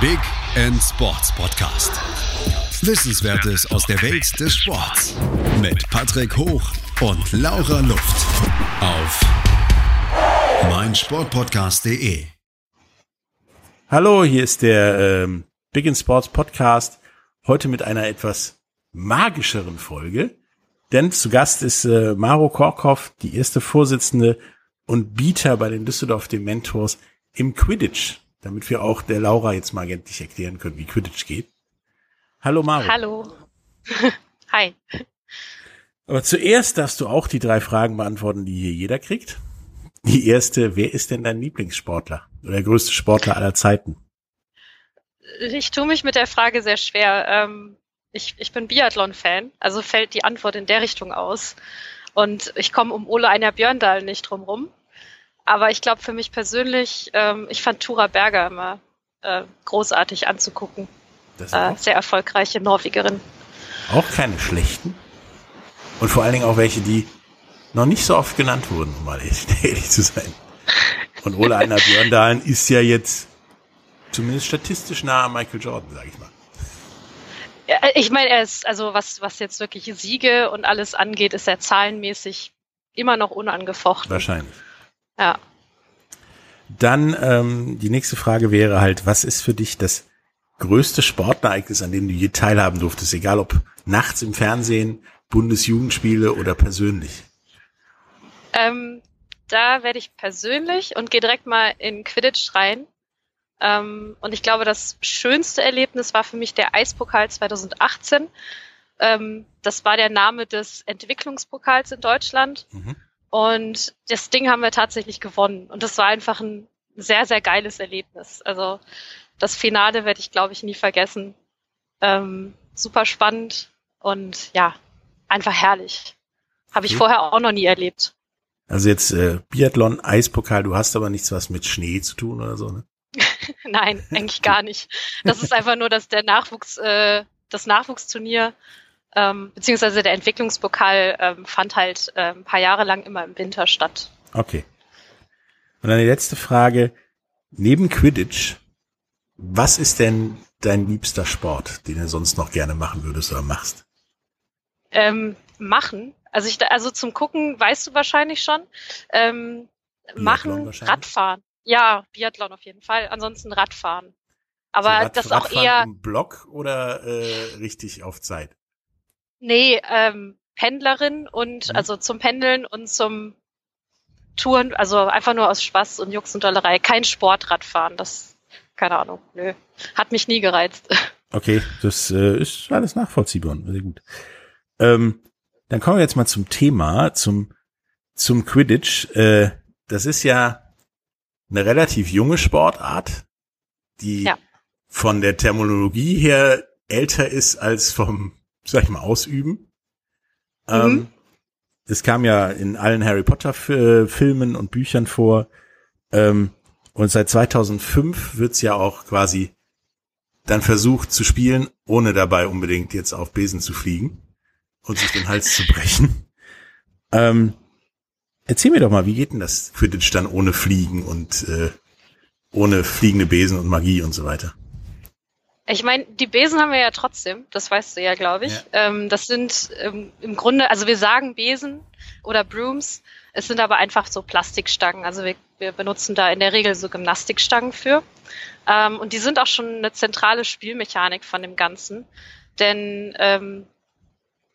Big End Sports Podcast. Wissenswertes aus der Welt des Sports mit Patrick Hoch und Laura Luft auf meinsportpodcast.de. Hallo, hier ist der ähm, Big End Sports Podcast. Heute mit einer etwas magischeren Folge, denn zu Gast ist äh, Maro Korkhoff, die erste Vorsitzende und Bieter bei den Düsseldorf Dementors im Quidditch, damit wir auch der Laura jetzt mal endlich erklären können, wie Quidditch geht. Hallo Maro. Hallo. Hi. Aber zuerst darfst du auch die drei Fragen beantworten, die hier jeder kriegt. Die erste, wer ist denn dein Lieblingssportler oder der größte Sportler aller Zeiten? Ich tue mich mit der Frage sehr schwer. Ähm, ich, ich bin Biathlon-Fan, also fällt die Antwort in der Richtung aus. Und ich komme um Ole Einer Björndal nicht drum rum. Aber ich glaube für mich persönlich, ähm, ich fand Tura Berger immer äh, großartig anzugucken. Äh, sehr erfolgreiche Norwegerin. Auch keine schlechten. Und vor allen Dingen auch welche, die noch nicht so oft genannt wurden, um mal ehrlich zu sein. Und Ole Einer Björndalen ist ja jetzt zumindest statistisch nah an Michael Jordan, sag ich mal. Ja, ich meine, er ist, also was, was jetzt wirklich Siege und alles angeht, ist er zahlenmäßig immer noch unangefochten. Wahrscheinlich. Ja. Dann ähm, die nächste Frage wäre halt, was ist für dich das größte Sportereignis, an dem du je teilhaben durftest, egal ob nachts im Fernsehen, Bundesjugendspiele oder persönlich? Ähm, da werde ich persönlich und gehe direkt mal in Quidditch rein. Ähm, und ich glaube, das schönste Erlebnis war für mich der Eispokal 2018. Ähm, das war der Name des Entwicklungspokals in Deutschland. Mhm. Und das Ding haben wir tatsächlich gewonnen. Und das war einfach ein sehr, sehr geiles Erlebnis. Also das Finale werde ich, glaube ich, nie vergessen. Ähm, super spannend und ja, einfach herrlich. Habe ich okay. vorher auch noch nie erlebt. Also jetzt äh, Biathlon, Eispokal, du hast aber nichts was mit Schnee zu tun oder so, ne? Nein, eigentlich gar nicht. Das ist einfach nur, dass der Nachwuchs, äh, das Nachwuchsturnier ähm, beziehungsweise der Entwicklungspokal ähm, fand halt äh, ein paar Jahre lang immer im Winter statt. Okay. Und dann die letzte Frage. Neben Quidditch, was ist denn dein liebster Sport, den du sonst noch gerne machen würdest oder machst? Ähm, machen. Also ich, also zum Gucken weißt du wahrscheinlich schon. Ähm, machen, Radfahren. Ja, Biathlon auf jeden Fall. Ansonsten Radfahren. Aber also Rad, das auch Radfahren eher. Im Block oder äh, richtig auf Zeit? Nee, ähm, Pendlerin und mhm. also zum Pendeln und zum Touren, also einfach nur aus Spaß und Jux und Dollerei. Kein Sportradfahren, das, keine Ahnung, nö. Hat mich nie gereizt. Okay, das äh, ist alles nachvollziehbar und sehr gut. Ähm, dann kommen wir jetzt mal zum Thema, zum, zum Quidditch. Äh, das ist ja eine relativ junge Sportart, die ja. von der Terminologie her älter ist als vom sag ich mal, ausüben. Mhm. Ähm, es kam ja in allen Harry Potter Filmen und Büchern vor. Ähm, und seit 2005 wird's ja auch quasi dann versucht zu spielen, ohne dabei unbedingt jetzt auf Besen zu fliegen und sich den Hals zu brechen. Ähm, erzähl mir doch mal, wie geht denn das Quidditch dann ohne Fliegen und äh, ohne fliegende Besen und Magie und so weiter? Ich meine, die Besen haben wir ja trotzdem, das weißt du ja, glaube ich. Ja. Ähm, das sind ähm, im Grunde, also wir sagen Besen oder Brooms, es sind aber einfach so Plastikstangen. Also wir, wir benutzen da in der Regel so Gymnastikstangen für. Ähm, und die sind auch schon eine zentrale Spielmechanik von dem Ganzen. Denn ähm,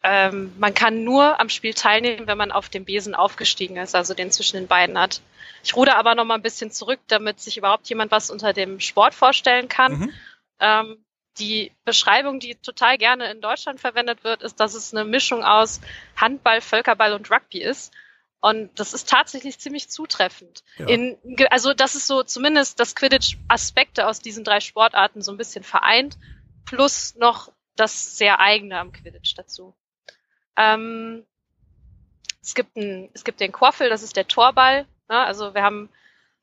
ähm, man kann nur am Spiel teilnehmen, wenn man auf dem Besen aufgestiegen ist, also den zwischen den beiden hat. Ich ruder aber noch mal ein bisschen zurück, damit sich überhaupt jemand was unter dem Sport vorstellen kann. Mhm. Ähm, die Beschreibung, die total gerne in Deutschland verwendet wird, ist, dass es eine Mischung aus Handball, Völkerball und Rugby ist. Und das ist tatsächlich ziemlich zutreffend. Ja. In, also das ist so zumindest das Quidditch Aspekte aus diesen drei Sportarten so ein bisschen vereint, plus noch das sehr eigene am Quidditch dazu. Ähm, es gibt ein, es gibt den Quaffel, das ist der Torball. Ne? Also wir haben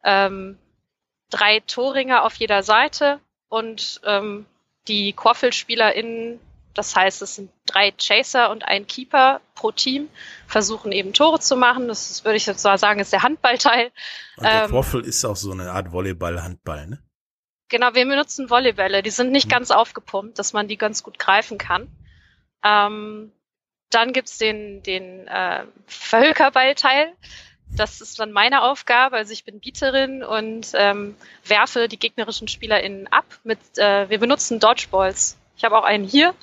ähm, drei Torringe auf jeder Seite und ähm, die Quaffle-SpielerInnen, das heißt, es sind drei Chaser und ein Keeper pro Team, versuchen eben Tore zu machen. Das ist, würde ich jetzt mal sagen, ist der Handballteil. Und der ähm, Quaffle ist auch so eine Art Volleyball-Handball, ne? Genau, wir benutzen Volleybälle. Die sind nicht mhm. ganz aufgepumpt, dass man die ganz gut greifen kann. Ähm, dann gibt's den, den äh, Völkerballteil. Das ist dann meine Aufgabe. Also ich bin Bieterin und ähm, werfe die gegnerischen SpielerInnen ab. Mit, äh, wir benutzen Dodgeballs. Ich habe auch einen hier.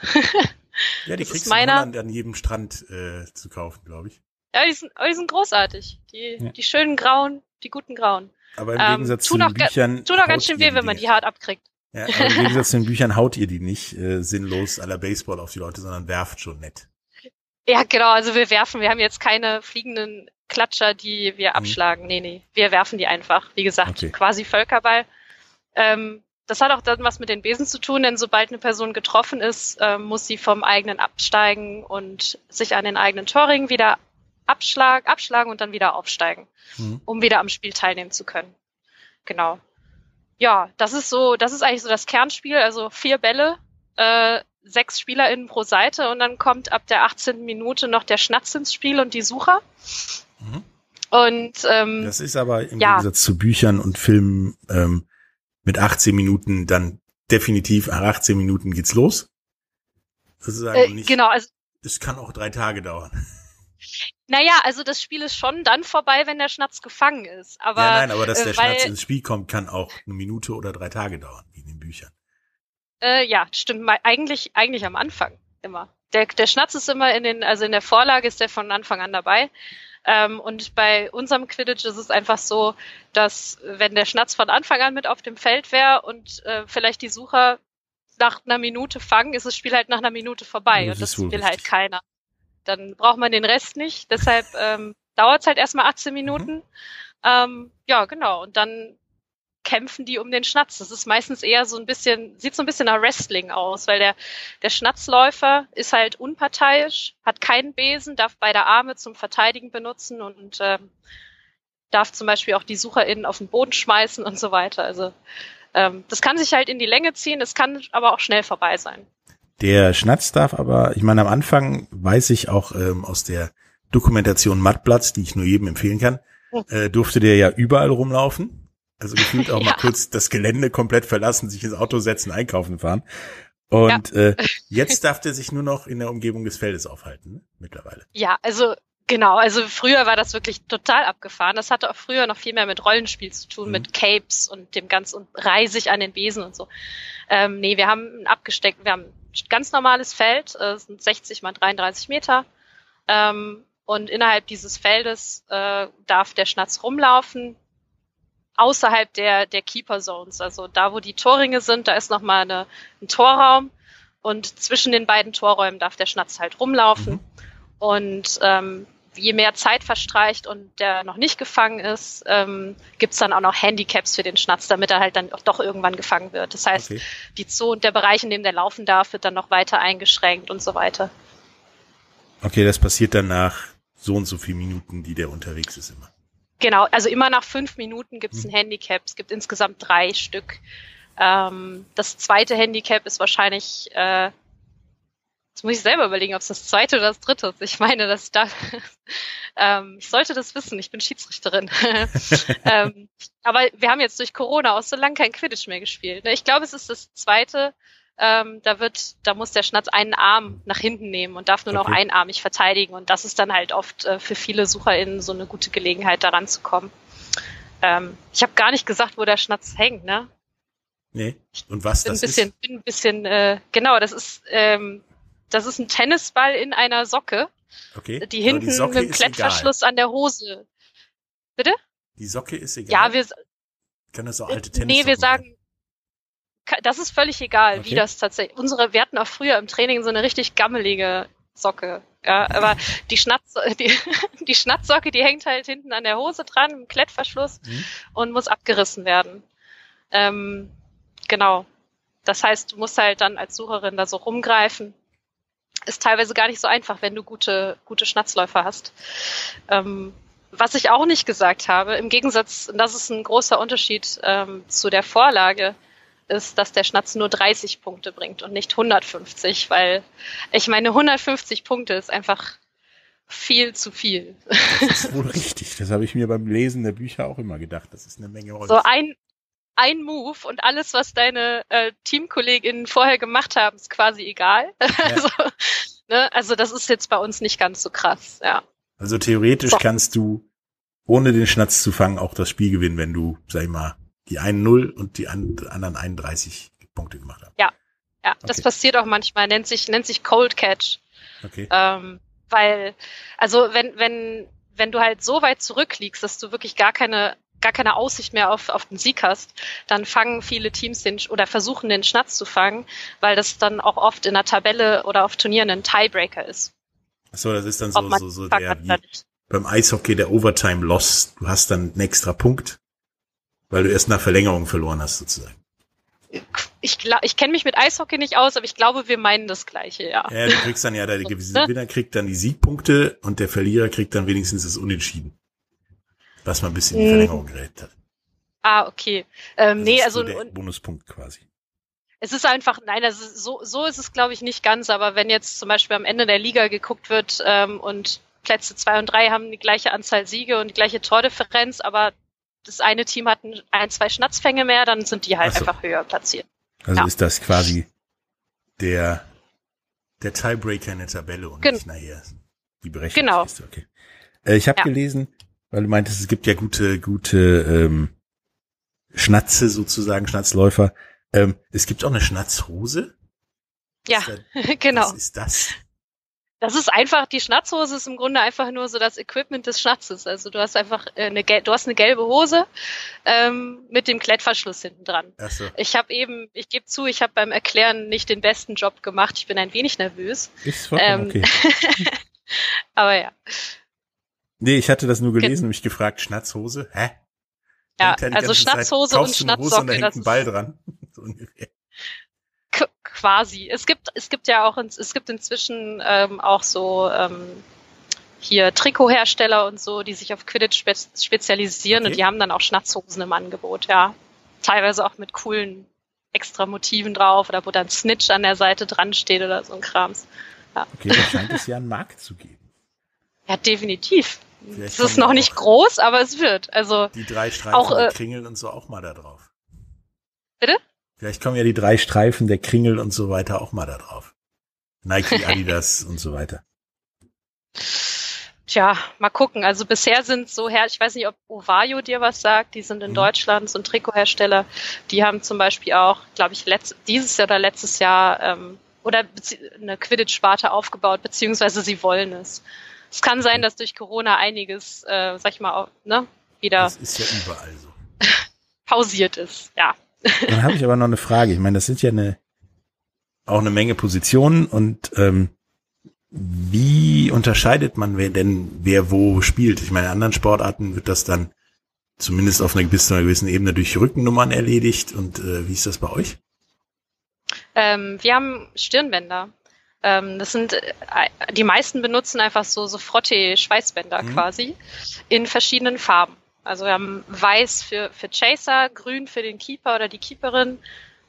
ja, die das kriegst du an jedem Strand äh, zu kaufen, glaube ich. Ja, die sind, die sind großartig. Die, ja. die schönen grauen, die guten grauen. Aber im Gegensatz ähm, zu den Büchern. Tut auch ganz schön weh, wenn man die hart abkriegt. Ja, aber im Gegensatz zu den Büchern haut ihr die nicht äh, sinnlos aller Baseball auf die Leute, sondern werft schon nett. Ja, genau, also wir werfen, wir haben jetzt keine fliegenden Klatscher, die wir mhm. abschlagen. Mhm. Nee, nee. Wir werfen die einfach. Wie gesagt, okay. quasi Völkerball. Ähm, das hat auch dann was mit den Besen zu tun, denn sobald eine Person getroffen ist, äh, muss sie vom eigenen absteigen und sich an den eigenen Torring wieder abschlag, abschlagen und dann wieder aufsteigen, mhm. um wieder am Spiel teilnehmen zu können. Genau. Ja, das ist so, das ist eigentlich so das Kernspiel, also vier Bälle, äh, sechs SpielerInnen pro Seite und dann kommt ab der 18. Minute noch der Schnatz ins Spiel und die Sucher. Mhm. Und ähm, das ist aber im ja. Gegensatz zu Büchern und Filmen ähm, mit 18 Minuten dann definitiv nach 18 Minuten geht's los. Sozusagen äh, nicht, genau, also es kann auch drei Tage dauern. Naja, also das Spiel ist schon dann vorbei, wenn der Schnatz gefangen ist. Aber, ja, nein, aber dass der äh, weil, Schnatz ins Spiel kommt, kann auch eine Minute oder drei Tage dauern, wie in den Büchern. Äh, ja, stimmt. Eigentlich, eigentlich am Anfang immer. Der, der Schnatz ist immer in den, also in der Vorlage ist der von Anfang an dabei. Ähm, und bei unserem Quidditch ist es einfach so, dass wenn der Schnatz von Anfang an mit auf dem Feld wäre und äh, vielleicht die Sucher nach einer Minute fangen, ist das Spiel halt nach einer Minute vorbei das und das will halt richtig. halt keiner. Dann braucht man den Rest nicht. Deshalb ähm, dauert es halt erstmal 18 Minuten. Mhm. Ähm, ja, genau. Und dann kämpfen die um den Schnatz. Das ist meistens eher so ein bisschen, sieht so ein bisschen nach Wrestling aus, weil der, der Schnatzläufer ist halt unparteiisch, hat keinen Besen, darf beide Arme zum Verteidigen benutzen und ähm, darf zum Beispiel auch die SucherInnen auf den Boden schmeißen und so weiter. Also ähm, das kann sich halt in die Länge ziehen, es kann aber auch schnell vorbei sein. Der Schnatz darf aber, ich meine, am Anfang weiß ich auch ähm, aus der Dokumentation Mattplatz, die ich nur jedem empfehlen kann, hm. äh, durfte der ja überall rumlaufen. Also gefühlt auch ja. mal kurz das Gelände komplett verlassen, sich ins Auto setzen, einkaufen fahren. Und ja. äh, jetzt darf der sich nur noch in der Umgebung des Feldes aufhalten, ne? mittlerweile. Ja, also genau, also früher war das wirklich total abgefahren. Das hatte auch früher noch viel mehr mit Rollenspiel zu tun, mhm. mit Capes und dem ganzen und reisig an den Besen und so. Ähm, nee, wir haben ein abgesteckt, wir haben ein ganz normales Feld, äh, sind 60 mal 33 Meter. Ähm, und innerhalb dieses Feldes äh, darf der Schnatz rumlaufen außerhalb der, der Keeper Zones. Also da, wo die Torringe sind, da ist nochmal eine, ein Torraum und zwischen den beiden Torräumen darf der Schnatz halt rumlaufen. Mhm. Und ähm, je mehr Zeit verstreicht und der noch nicht gefangen ist, ähm, gibt dann auch noch Handicaps für den Schnatz, damit er halt dann auch doch irgendwann gefangen wird. Das heißt, okay. die Zone, der Bereich, in dem der laufen darf, wird dann noch weiter eingeschränkt und so weiter. Okay, das passiert dann nach so und so viel Minuten, die der unterwegs ist immer. Genau, also immer nach fünf Minuten gibt es ein mhm. Handicap. Es gibt insgesamt drei Stück. Ähm, das zweite Handicap ist wahrscheinlich, äh, jetzt muss ich selber überlegen, ob es das zweite oder das dritte ist. Ich meine, dass da, ähm, ich sollte das wissen, ich bin Schiedsrichterin. ähm, aber wir haben jetzt durch Corona auch so lange kein Quidditch mehr gespielt. Ne? Ich glaube, es ist das zweite ähm, da wird, da muss der Schnatz einen Arm nach hinten nehmen und darf nur okay. noch einarmig verteidigen. Und das ist dann halt oft äh, für viele SucherInnen so eine gute Gelegenheit, daran zu kommen. Ähm, ich habe gar nicht gesagt, wo der Schnatz hängt, ne? Nee. Und was bin das ein bisschen, ist? Bin ein bisschen, äh, genau, das ist, ähm, das ist ein Tennisball in einer Socke. Okay. Die hinten die mit dem Klettverschluss egal. an der Hose. Bitte? Die Socke ist egal. Ja, wir. Kann das so alte Tennis Nee, wir sagen, das ist völlig egal, okay. wie das tatsächlich. Unsere, wir hatten auch früher im Training so eine richtig gammelige Socke. Ja, aber die Schnatz, die, die Schnatzsocke, die hängt halt hinten an der Hose dran, im Klettverschluss mhm. und muss abgerissen werden. Ähm, genau. Das heißt, du musst halt dann als Sucherin da so rumgreifen. Ist teilweise gar nicht so einfach, wenn du gute, gute Schnatzläufer hast. Ähm, was ich auch nicht gesagt habe, im Gegensatz, das ist ein großer Unterschied ähm, zu der Vorlage, ist, dass der Schnatz nur 30 Punkte bringt und nicht 150, weil ich meine, 150 Punkte ist einfach viel zu viel. Das ist wohl richtig. Das habe ich mir beim Lesen der Bücher auch immer gedacht. Das ist eine Menge Holz. So ein, ein Move und alles, was deine äh, Teamkolleginnen vorher gemacht haben, ist quasi egal. Ja. Also, ne? also das ist jetzt bei uns nicht ganz so krass, ja. Also theoretisch so. kannst du, ohne den Schnatz zu fangen, auch das Spiel gewinnen, wenn du, sag ich mal, die einen 0 und die anderen 31 Punkte gemacht hast. Ja, ja, okay. das passiert auch manchmal, nennt sich, nennt sich Cold Catch. Okay. Ähm, weil, also wenn, wenn, wenn du halt so weit zurückliegst, dass du wirklich gar keine gar keine Aussicht mehr auf, auf den Sieg hast, dann fangen viele Teams den oder versuchen den Schnatz zu fangen, weil das dann auch oft in der Tabelle oder auf Turnieren ein Tiebreaker ist. Achso, das ist dann so, so, so der, wie beim Eishockey der Overtime Loss. Du hast dann einen extra Punkt, weil du erst nach Verlängerung verloren hast, sozusagen. Ich, glaub, ich kenne mich mit Eishockey nicht aus, aber ich glaube, wir meinen das Gleiche, ja. Ja, du kriegst dann ja, der Gewinner kriegt dann die Siegpunkte und der Verlierer kriegt dann wenigstens das Unentschieden was man bis in die hm. Verlängerung gerät hat. Ah, okay. Ähm, nee, also so der Bonuspunkt quasi. Es ist einfach, nein, also so, so ist es, glaube ich, nicht ganz, aber wenn jetzt zum Beispiel am Ende der Liga geguckt wird ähm, und Plätze zwei und drei haben die gleiche Anzahl Siege und die gleiche Tordifferenz, aber das eine Team hat ein, zwei Schnatzfänge mehr, dann sind die halt so. einfach höher platziert. Also ja. ist das quasi der, der Tiebreaker in der Tabelle und Gen nicht nachher die Berechnung. Genau. Okay. Äh, ich habe ja. gelesen, weil du meintest, es gibt ja gute, gute ähm, Schnatze sozusagen, Schnatzläufer. Ähm, es gibt auch eine Schnatzhose. Ja, da, genau. Was ist das? Das ist einfach, die Schnatzhose ist im Grunde einfach nur so das Equipment des Schnatzes. Also du hast einfach äh, eine, du hast eine gelbe Hose ähm, mit dem Klettverschluss hinten dran. So. Ich habe eben, ich gebe zu, ich habe beim Erklären nicht den besten Job gemacht. Ich bin ein wenig nervös. Ist vollkommen ähm, okay. aber ja. Nee, ich hatte das nur gelesen und mich gefragt, Schnatzhose? Hä? Ja, also Schnatzhose Zeit, und Schnatzsocke. Und da hängt ein Ball dran. so ungefähr. Quasi. Es gibt, es gibt ja auch, es gibt inzwischen ähm, auch so ähm, hier Trikothersteller und so, die sich auf Quidditch spe spezialisieren okay. und die haben dann auch Schnatzhosen im Angebot, ja. Teilweise auch mit coolen extra Motiven drauf oder wo dann Snitch an der Seite dran steht oder so ein Krams. Ja. Okay, da scheint es ja einen Markt zu geben. Ja, definitiv. es ist noch nicht groß, aber es wird. Also die drei Streifen auch, äh, der Kringel und so auch mal da drauf. Bitte? Vielleicht kommen ja die drei Streifen der Kringel und so weiter auch mal da drauf. Nike, Adidas und so weiter. Tja, mal gucken. Also bisher sind so her, ich weiß nicht, ob Ovayo dir was sagt, die sind in mhm. Deutschland so ein Trikothersteller. Die haben zum Beispiel auch, glaube ich, letzt, dieses Jahr oder letztes Jahr ähm, oder eine Quidditch-Sparte aufgebaut, beziehungsweise sie wollen es. Es kann sein, dass durch Corona einiges, äh, sag ich mal, auch, ne, wieder. Das ist ja überall so. pausiert ist, ja. Dann habe ich aber noch eine Frage. Ich meine, das sind ja eine auch eine Menge Positionen und ähm, wie unterscheidet man denn wer wo spielt? Ich meine, in anderen Sportarten wird das dann zumindest auf einer, bis zu einer gewissen Ebene durch Rückennummern erledigt. Und äh, wie ist das bei euch? Ähm, wir haben Stirnbänder. Ähm, das sind, äh, die meisten benutzen einfach so, so Frottee-Schweißbänder mhm. quasi in verschiedenen Farben. Also wir haben weiß für, für Chaser, grün für den Keeper oder die Keeperin,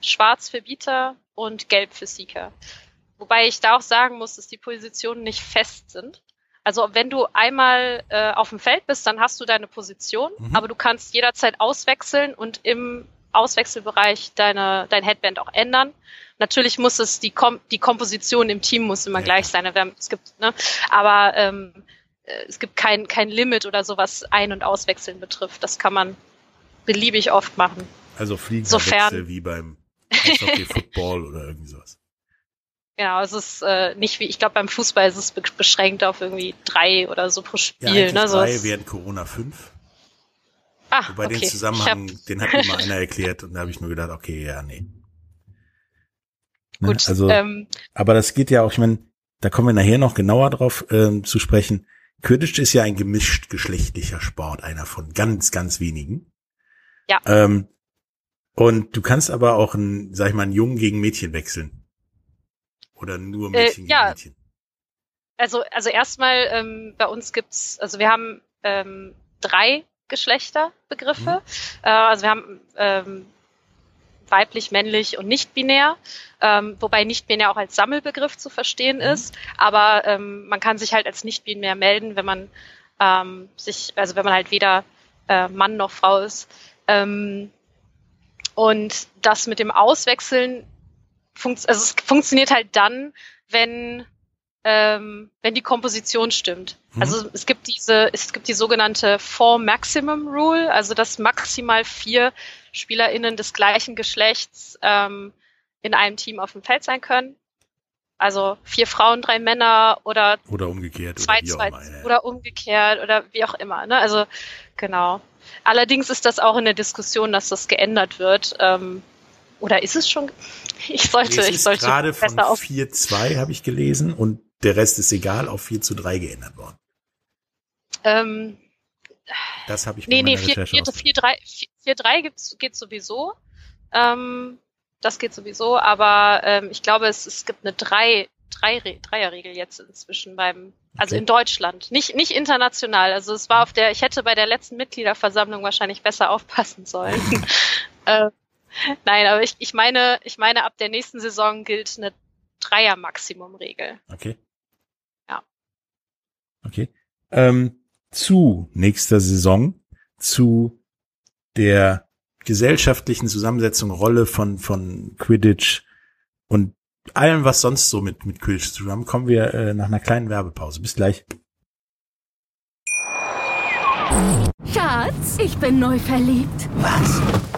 schwarz für Beater und gelb für Seeker. Wobei ich da auch sagen muss, dass die Positionen nicht fest sind. Also wenn du einmal äh, auf dem Feld bist, dann hast du deine Position, mhm. aber du kannst jederzeit auswechseln und im Auswechselbereich deine, dein Headband auch ändern. Natürlich muss es die, Kom die Komposition im Team muss immer ja. gleich sein. Es gibt, ne, aber ähm, äh, es gibt kein, kein Limit oder so, was Ein- und Auswechseln betrifft. Das kann man beliebig oft machen. Also fliegender Sofern, wie beim Eishockey, Football oder irgendwie sowas. Genau, es ist äh, nicht wie, ich glaube beim Fußball ist es be beschränkt auf irgendwie drei oder so pro Spiel. Ja, ne? drei so während Corona fünf. Ah, Wobei okay. den Zusammenhang, hab... den hat mir mal einer erklärt und da habe ich nur gedacht, okay, ja, nee. Ne? Gut. Also, ähm, aber das geht ja auch, ich meine, da kommen wir nachher noch genauer drauf ähm, zu sprechen. Quidditch ist ja ein gemischt geschlechtlicher Sport, einer von ganz, ganz wenigen. Ja. Ähm, und du kannst aber auch ein, sag ich mal, einen Jungen gegen Mädchen wechseln. Oder nur äh, Mädchen äh, ja. gegen Mädchen. Also, also erstmal ähm, bei uns gibt's, also wir haben ähm, drei Geschlechterbegriffe. Mhm. Äh, also wir haben ähm, weiblich, männlich und nicht binär, ähm, wobei nicht binär auch als Sammelbegriff zu verstehen mhm. ist. Aber ähm, man kann sich halt als nicht binär melden, wenn man ähm, sich, also wenn man halt weder äh, Mann noch Frau ist. Ähm, Und das mit dem Auswechseln, funkt, also es funktioniert halt dann, wenn ähm, wenn die Komposition stimmt. Mhm. Also es gibt diese, es gibt die sogenannte Four Maximum Rule, also dass maximal vier SpielerInnen des gleichen Geschlechts ähm, in einem Team auf dem Feld sein können. Also vier Frauen, drei Männer oder oder umgekehrt zwei, oder, zwei, oder umgekehrt oder wie auch immer. Ne? Also genau. Allerdings ist das auch in der Diskussion, dass das geändert wird. Ähm, oder ist es schon? Ich sollte, es ich sollte gerade von 4-2 habe ich gelesen und der Rest ist egal auf 4 zu 3 geändert worden. Ähm, das habe ich Nee, nee, 4-3 geht sowieso. Ähm, das geht sowieso, aber ähm, ich glaube, es, es gibt eine drei, drei Dreierregel jetzt inzwischen beim, also okay. in Deutschland, nicht nicht international. Also es war auf der, ich hätte bei der letzten Mitgliederversammlung wahrscheinlich besser aufpassen sollen. äh, nein, aber ich, ich meine, ich meine, ab der nächsten Saison gilt eine Dreier-Maximum-Regel. Okay. Okay. Ähm, zu nächster Saison, zu der gesellschaftlichen Zusammensetzung, Rolle von, von Quidditch und allem, was sonst so mit, mit Quidditch zu tun haben, kommen wir äh, nach einer kleinen Werbepause. Bis gleich. Schatz, ich bin neu verliebt. Was?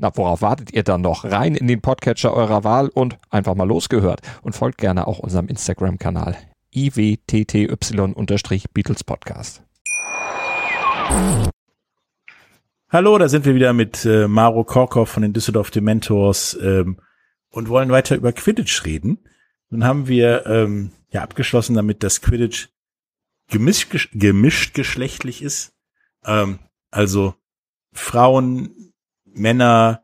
Na, worauf wartet ihr dann noch? Rein in den Podcatcher eurer Wahl und einfach mal losgehört. Und folgt gerne auch unserem Instagram-Kanal iwtty-Beatles Podcast. Hallo, da sind wir wieder mit äh, Maro Korkov von den Düsseldorf Dementors ähm, und wollen weiter über Quidditch reden. Nun haben wir ähm, ja abgeschlossen damit, dass Quidditch gemischt, gemischt geschlechtlich ist. Ähm, also Frauen, Männer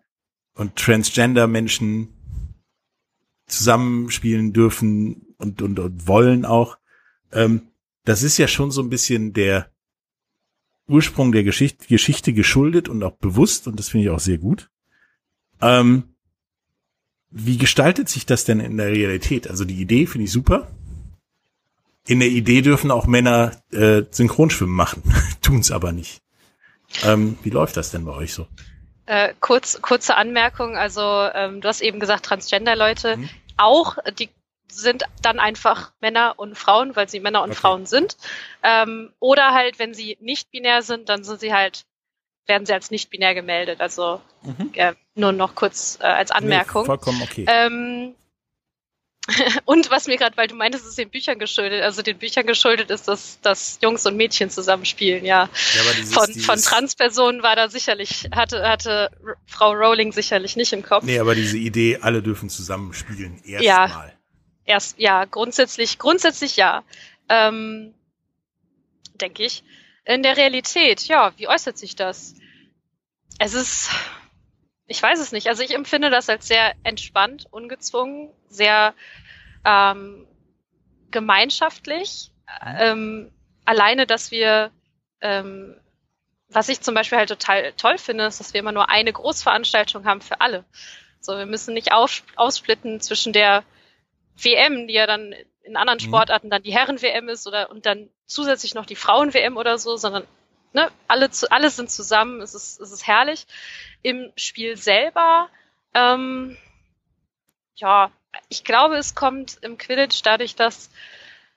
und Transgender-Menschen zusammenspielen dürfen und, und, und wollen auch. Ähm, das ist ja schon so ein bisschen der Ursprung der Geschichte, Geschichte geschuldet und auch bewusst und das finde ich auch sehr gut. Ähm, wie gestaltet sich das denn in der Realität? Also die Idee finde ich super. In der Idee dürfen auch Männer äh, Synchronschwimmen machen, tun's aber nicht. Ähm, wie läuft das denn bei euch so? Äh, kurz, kurze Anmerkung, also ähm, du hast eben gesagt, Transgender-Leute, mhm. auch die sind dann einfach Männer und Frauen, weil sie Männer und okay. Frauen sind. Ähm, oder halt, wenn sie nicht binär sind, dann sind sie halt, werden sie als nicht binär gemeldet. Also mhm. äh, nur noch kurz äh, als Anmerkung. Nee, vollkommen okay. Ähm, und was mir gerade, weil du meintest, es ist den Büchern geschuldet, also den Büchern geschuldet ist, dass, dass Jungs und Mädchen zusammenspielen, ja. ja aber dieses, von, dieses von Transpersonen war da sicherlich, hatte, hatte Frau Rowling sicherlich nicht im Kopf. Nee, aber diese Idee, alle dürfen zusammenspielen, erstmal. Ja. Erst, ja, grundsätzlich, grundsätzlich ja. Ähm, denke ich. In der Realität, ja, wie äußert sich das? Es ist, ich weiß es nicht. Also ich empfinde das als sehr entspannt, ungezwungen, sehr ähm, gemeinschaftlich. Ähm, alleine, dass wir, ähm, was ich zum Beispiel halt total toll finde, ist, dass wir immer nur eine Großveranstaltung haben für alle. So, wir müssen nicht auf, aussplitten zwischen der WM, die ja dann in anderen mhm. Sportarten dann die Herren-WM ist oder und dann zusätzlich noch die Frauen-WM oder so, sondern ne, alle, zu, alle sind zusammen, es ist, es ist herrlich. Im Spiel selber, ähm, ja, ich glaube, es kommt im Quidditch dadurch, dass,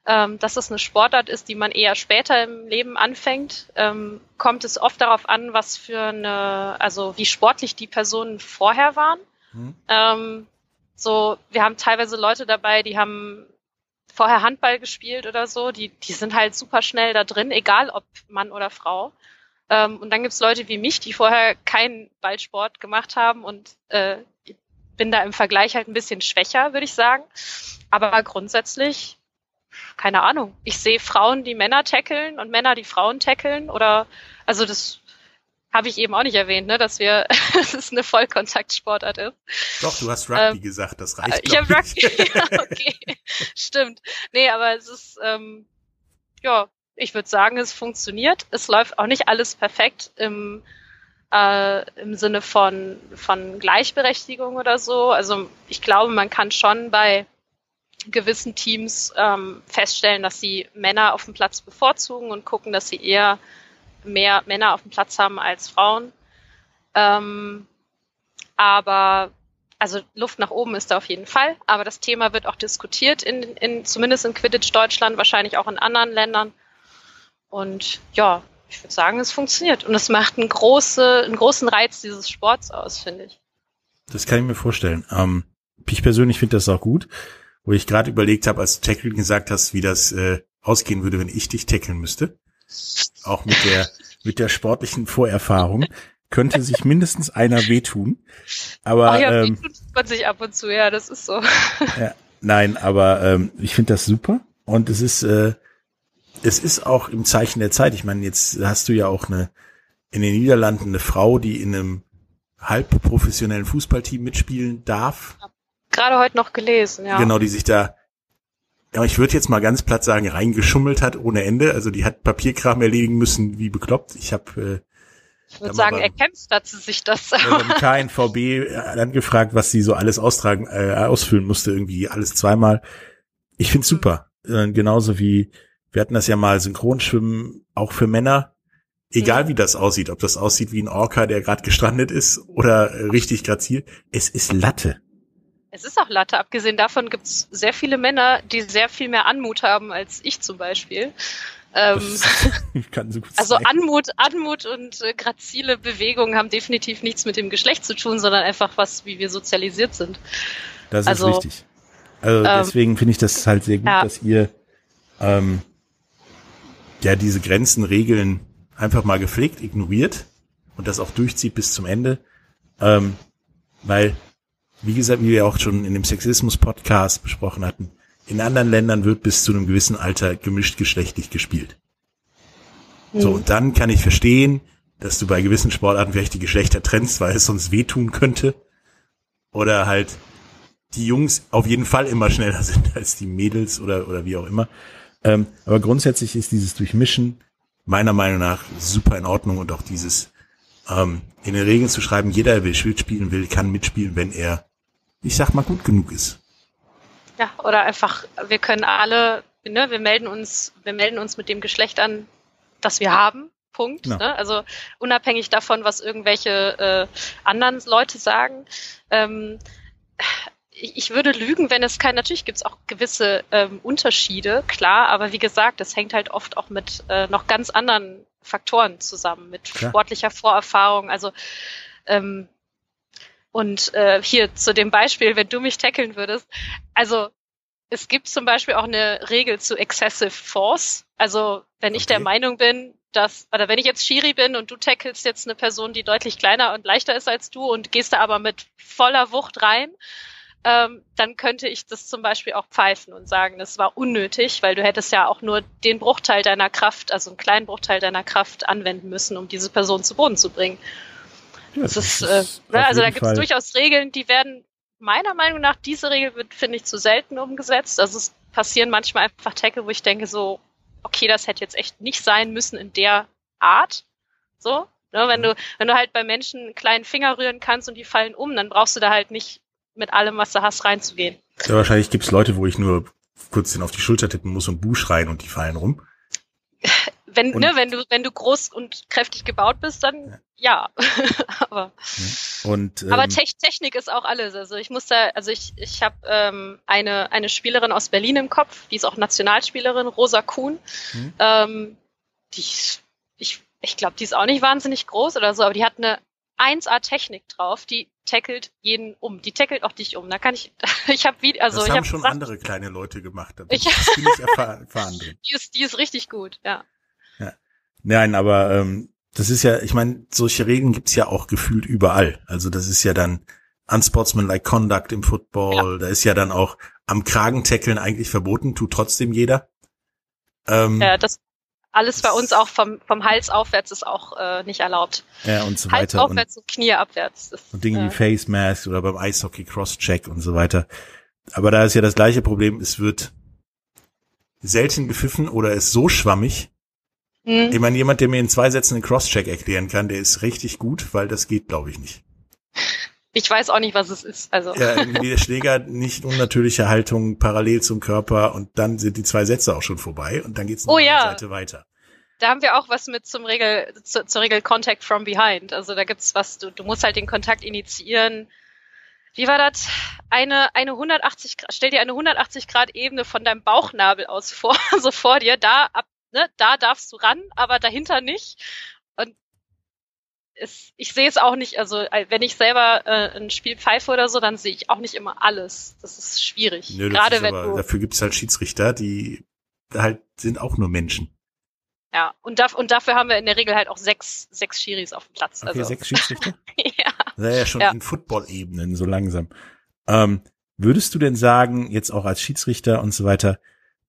ähm, dass es eine Sportart ist, die man eher später im Leben anfängt, ähm, kommt es oft darauf an, was für eine, also wie sportlich die Personen vorher waren. Mhm. Ähm, so, wir haben teilweise Leute dabei, die haben vorher Handball gespielt oder so, die, die sind halt super schnell da drin, egal ob Mann oder Frau. Ähm, und dann gibt's Leute wie mich, die vorher keinen Ballsport gemacht haben und äh, bin da im Vergleich halt ein bisschen schwächer, würde ich sagen. Aber grundsätzlich, keine Ahnung. Ich sehe Frauen, die Männer tackeln und Männer, die Frauen tackeln oder also das habe ich eben auch nicht erwähnt, ne, dass wir, dass es eine Vollkontaktsportart ist. Doch, du hast Rugby ähm, gesagt, das reicht. Ich habe Rugby, ja, okay, stimmt. Nee, aber es ist, ähm, ja, ich würde sagen, es funktioniert. Es läuft auch nicht alles perfekt im, äh, im Sinne von, von Gleichberechtigung oder so. Also ich glaube, man kann schon bei gewissen Teams ähm, feststellen, dass sie Männer auf dem Platz bevorzugen und gucken, dass sie eher mehr Männer auf dem Platz haben als Frauen. Ähm, aber also Luft nach oben ist da auf jeden Fall. Aber das Thema wird auch diskutiert, in, in, zumindest in Quidditch Deutschland, wahrscheinlich auch in anderen Ländern. Und ja, ich würde sagen, es funktioniert. Und es macht einen, große, einen großen Reiz dieses Sports aus, finde ich. Das kann ich mir vorstellen. Ähm, ich persönlich finde das auch gut, wo ich gerade überlegt habe, als du Tackling gesagt hast, wie das äh, ausgehen würde, wenn ich dich tackeln müsste. Auch mit der, mit der sportlichen Vorerfahrung könnte sich mindestens einer wehtun. Aber Ach ja, ähm, man sich ab und zu, ja, das ist so. Ja, nein, aber ähm, ich finde das super und es ist äh, es ist auch im Zeichen der Zeit. Ich meine, jetzt hast du ja auch eine in den Niederlanden eine Frau, die in einem halb professionellen Fußballteam mitspielen darf. Gerade heute noch gelesen, ja. Genau, die sich da, ja, ich würde jetzt mal ganz platt sagen, reingeschummelt hat ohne Ende. Also die hat Papierkram erledigen müssen, wie bekloppt. Ich habe äh, ich würde sagen, erkämpft hat sie sich das. Ja, KNVB äh, dann gefragt, was sie so alles austragen, äh, ausfüllen musste, irgendwie alles zweimal. Ich find's super. Äh, genauso wie wir hatten das ja mal Synchronschwimmen auch für Männer. Egal wie das aussieht, ob das aussieht wie ein Orca, der gerade gestrandet ist oder richtig grazil. Es ist Latte. Es ist auch Latte. Abgesehen davon gibt es sehr viele Männer, die sehr viel mehr Anmut haben als ich zum Beispiel. Ähm, so also sein. Anmut, Anmut und äh, grazile Bewegungen haben definitiv nichts mit dem Geschlecht zu tun, sondern einfach was, wie wir sozialisiert sind. Das ist also, richtig. Also ähm, deswegen finde ich das halt sehr gut, ja. dass ihr ähm, ja diese Grenzen, Regeln einfach mal gepflegt ignoriert und das auch durchzieht bis zum Ende. Ähm, weil, wie gesagt, wie wir auch schon in dem Sexismus-Podcast besprochen hatten, in anderen Ländern wird bis zu einem gewissen Alter gemischt geschlechtlich gespielt. Mhm. So, und dann kann ich verstehen, dass du bei gewissen Sportarten vielleicht die Geschlechter trennst, weil es sonst wehtun könnte. Oder halt die Jungs auf jeden Fall immer schneller sind als die Mädels oder, oder wie auch immer. Ähm, aber grundsätzlich ist dieses Durchmischen meiner Meinung nach super in Ordnung und auch dieses ähm, in den Regeln zu schreiben, jeder, der will spielen will, kann mitspielen, wenn er, ich sag mal, gut genug ist. Ja, oder einfach, wir können alle, ne, wir melden uns, wir melden uns mit dem Geschlecht an, das wir haben. Punkt. Ja. Ne? Also unabhängig davon, was irgendwelche äh, anderen Leute sagen. Ähm, ich würde lügen, wenn es kein, natürlich gibt es auch gewisse ähm, Unterschiede, klar, aber wie gesagt, es hängt halt oft auch mit äh, noch ganz anderen Faktoren zusammen, mit klar. sportlicher Vorerfahrung, also ähm, und äh, hier zu dem Beispiel, wenn du mich tackeln würdest, also es gibt zum Beispiel auch eine Regel zu Excessive Force. Also wenn okay. ich der Meinung bin, dass, oder wenn ich jetzt Shiri bin und du tackelst jetzt eine Person, die deutlich kleiner und leichter ist als du und gehst da aber mit voller Wucht rein, ähm, dann könnte ich das zum Beispiel auch pfeifen und sagen, das war unnötig, weil du hättest ja auch nur den Bruchteil deiner Kraft, also einen kleinen Bruchteil deiner Kraft anwenden müssen, um diese Person zu Boden zu bringen. Ja, das, ist, äh, also da gibt es durchaus Regeln, die werden meiner Meinung nach, diese Regel wird, finde ich, zu selten umgesetzt. Also es passieren manchmal einfach Tackle, wo ich denke so, okay, das hätte jetzt echt nicht sein müssen in der Art. So, ne, wenn du, wenn du halt bei Menschen einen kleinen Finger rühren kannst und die fallen um, dann brauchst du da halt nicht mit allem, was du hast, reinzugehen. Ja, wahrscheinlich gibt's Leute, wo ich nur kurz den auf die Schulter tippen muss und Buh schreien und die fallen rum. Wenn, und, ne, wenn du, wenn du groß und kräftig gebaut bist, dann ja. ja. aber und, ähm, aber Te Technik ist auch alles. Also ich muss da, also ich, ich habe ähm, eine, eine Spielerin aus Berlin im Kopf, die ist auch Nationalspielerin, Rosa Kuhn. Hm. Ähm, die, ich, ich glaube, die ist auch nicht wahnsinnig groß oder so, aber die hat eine 1A-Technik drauf, die tackelt jeden um. Die tackelt auch dich um. Da kann ich, ich habe wie, also das ich haben schon gesagt, andere kleine Leute gemacht. Da ich, erfahren, erfahren drin. Die ist, die ist richtig gut, ja. ja. Nein, aber ähm, das ist ja, ich meine, solche Regeln gibt's ja auch gefühlt überall. Also das ist ja dann unsportsmanlike conduct im Football. Ja. Da ist ja dann auch am Kragen tackeln eigentlich verboten, tut trotzdem jeder. Ähm, ja, das alles bei uns auch vom, vom Hals aufwärts ist auch äh, nicht erlaubt. Ja, und so Hals weiter. aufwärts und, und Knie abwärts. Ist, und Dinge äh, wie Face Mask oder beim Eishockey Crosscheck und so weiter. Aber da ist ja das gleiche Problem, es wird selten gepfiffen oder ist so schwammig. hm. Ich meine, jemand, der mir in zwei Sätzen einen Crosscheck erklären kann, der ist richtig gut, weil das geht, glaube ich, nicht. Ich weiß auch nicht, was es ist. Also Ja, irgendwie der Schläger nicht unnatürliche Haltung parallel zum Körper und dann sind die zwei Sätze auch schon vorbei und dann geht's Oh ja. Seite weiter. da haben wir auch was mit zum Regel, zu, zur Regel Contact from behind. Also da gibt's was, du, du musst halt den Kontakt initiieren. Wie war das? Eine, eine 180 Grad, stell dir eine 180 Grad Ebene von deinem Bauchnabel aus vor, so vor dir, da ab, ne, da darfst du ran, aber dahinter nicht. Es, ich sehe es auch nicht, also äh, wenn ich selber äh, ein Spiel pfeife oder so, dann sehe ich auch nicht immer alles. Das ist schwierig. Nö, das Gerade ist wenn aber, du. dafür gibt's halt Schiedsrichter, die halt sind auch nur Menschen. Ja, und, da, und dafür haben wir in der Regel halt auch sechs, sechs Schiris auf dem Platz. Okay, also, sechs Schiedsrichter? ja. Das ist ja schon Ja. in Football-Ebenen so langsam. Ähm, würdest du denn sagen, jetzt auch als Schiedsrichter und so weiter,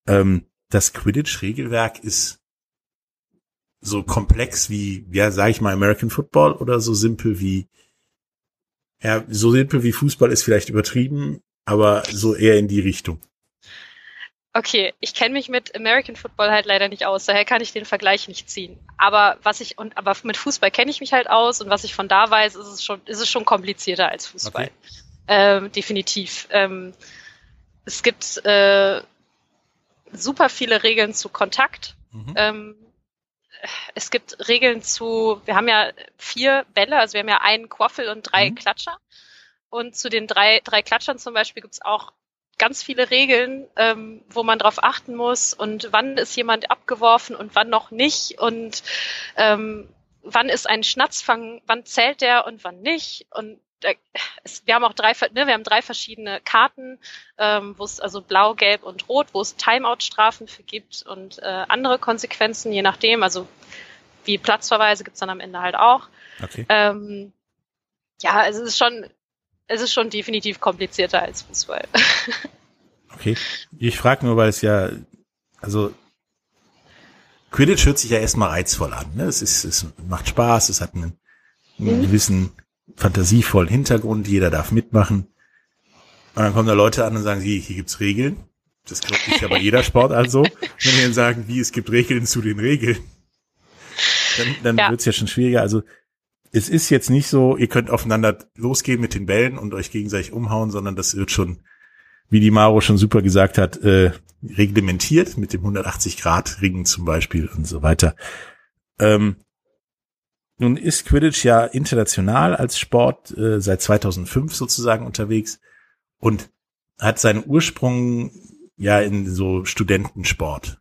ähm, das Quidditch-Regelwerk ist so komplex wie, ja, sag ich mal, American Football oder so simpel wie, ja, so simpel wie Fußball ist vielleicht übertrieben, aber so eher in die Richtung. Okay, ich kenne mich mit American Football halt leider nicht aus, daher kann ich den Vergleich nicht ziehen. Aber was ich und aber mit Fußball kenne ich mich halt aus und was ich von da weiß, ist es schon ist es schon komplizierter als Fußball. Okay. Ähm, definitiv. Ähm, es gibt äh, super viele Regeln zu Kontakt. Mhm. Ähm, es gibt Regeln zu, wir haben ja vier Bälle, also wir haben ja einen Quaffel und drei Mhm. Klatscher. Und zu den drei, drei Klatschern zum Beispiel gibt's auch ganz viele Regeln, ähm, wo man drauf achten muss und wann ist jemand abgeworfen und wann noch nicht und ähm, wann ist ein Schnatzfang, wann zählt der und wann nicht. Und da, es, wir haben auch drei, ne, wir haben drei verschiedene Karten, ähm, wo es also blau, gelb und rot, wo es Timeout-Strafen für gibt und äh, andere Konsequenzen, je nachdem. Also wie Platzverweise gibt's dann am Ende halt auch. Okay. Ähm, ja, also es ist schon, es ist schon definitiv komplizierter als Fußball. Okay. Ich frage nur, weil es ja, also Quidditch hört sich ja erstmal reizvoll an. Ne? Es, ist, es macht Spaß, es hat einen, einen gewissen fantasievollen Hintergrund, jeder darf mitmachen. Und dann kommen da Leute an und sagen, hier, hier gibt's Regeln. Das glaube ich ja bei jeder Sportart so. Wenn die dann sagen, wie, es gibt Regeln zu den Regeln, dann, dann Ja. wird's ja schon schwieriger. Also es ist jetzt nicht so, ihr könnt aufeinander losgehen mit den Bällen und euch gegenseitig umhauen, sondern das wird schon, wie die Maro schon super gesagt hat, äh, reglementiert mit dem 180-Grad-Ringen zum Beispiel und so weiter. Ähm, nun ist Quidditch ja international als Sport äh, seit 2005 sozusagen unterwegs und hat seinen Ursprung ja in so Studentensport.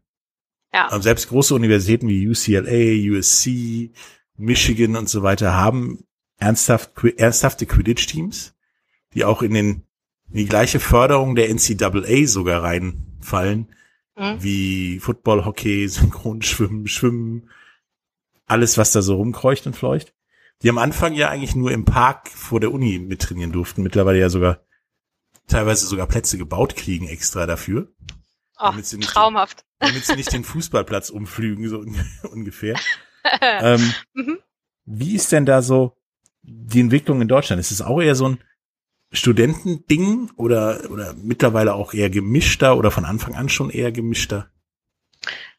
Ja. Ähm, Selbst große Universitäten wie UCLA, USC, Michigan und so weiter haben ernsthaft, ernsthafte Quidditch-Teams, die auch in den in die gleiche Förderung der NCAA sogar reinfallen, Mhm. wie Football, Hockey, Synchronschwimmen, Schwimmen, alles, was da so rumkreucht und fleucht. Die am Anfang ja eigentlich nur im Park vor der Uni mittrainieren durften, mittlerweile ja sogar teilweise sogar Plätze gebaut kriegen extra dafür, Oh, damit sie nicht- traumhaft. damit sie nicht den Fußballplatz umflügen, so un- ungefähr. ähm, Mhm. wie ist denn da so die Entwicklung in Deutschland? Ist es auch eher so ein Studentending oder, oder mittlerweile auch eher gemischter oder von Anfang an schon eher gemischter?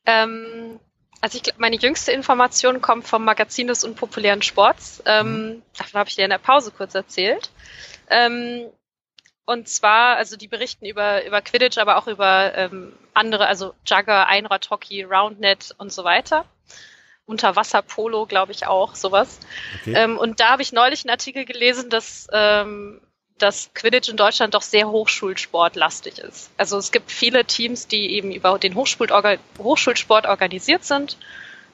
Ähm, also ich glaube, meine jüngste Information kommt vom Magazin des unpopulären Sports. Ähm, Davon habe ich dir in der Pause kurz erzählt. Ähm, und zwar, also die berichten über, über Quidditch, aber auch über ähm, andere, also Jugger, Einradhockey, Roundnet und so weiter. Unterwasserpolo, glaube ich auch, sowas. Okay. Ähm, und da habe ich neulich einen Artikel gelesen, dass, ähm, dass Quidditch in Deutschland doch sehr hochschulsportlastig ist. Also es gibt viele Teams, die eben über den Hochschulsport organisiert sind.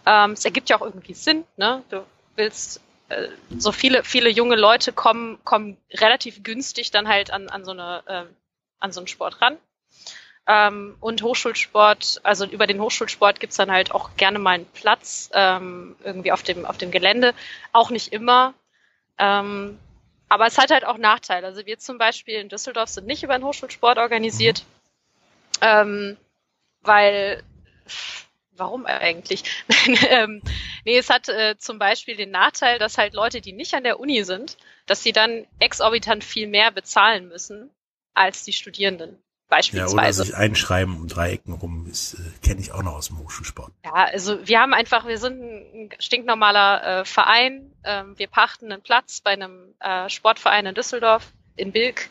Ähm, es ergibt ja auch irgendwie Sinn. Ne? Du willst äh, so viele, viele junge Leute kommen, kommen relativ günstig dann halt an, an so eine, äh, an so einen Sport ran. Ähm, und Hochschulsport, also über den Hochschulsport gibt's dann halt auch gerne mal einen Platz ähm, irgendwie auf dem, auf dem Gelände. Auch nicht immer. Ähm, aber es hat halt auch Nachteile. Also wir zum Beispiel in Düsseldorf sind nicht über den Hochschulsport organisiert, ähm, weil warum eigentlich? ähm, nee, es hat äh, zum Beispiel den Nachteil, dass halt Leute, die nicht an der Uni sind, dass sie dann exorbitant viel mehr bezahlen müssen als die Studierenden. Beispielsweise. Ja, oder sich einschreiben um Dreiecken rum, das äh, kenne ich auch noch aus dem Hochschulsport. Ja, also wir haben einfach, wir sind ein stinknormaler äh, Verein. Ähm, wir pachten einen Platz bei einem äh, Sportverein in Düsseldorf, in Bilk.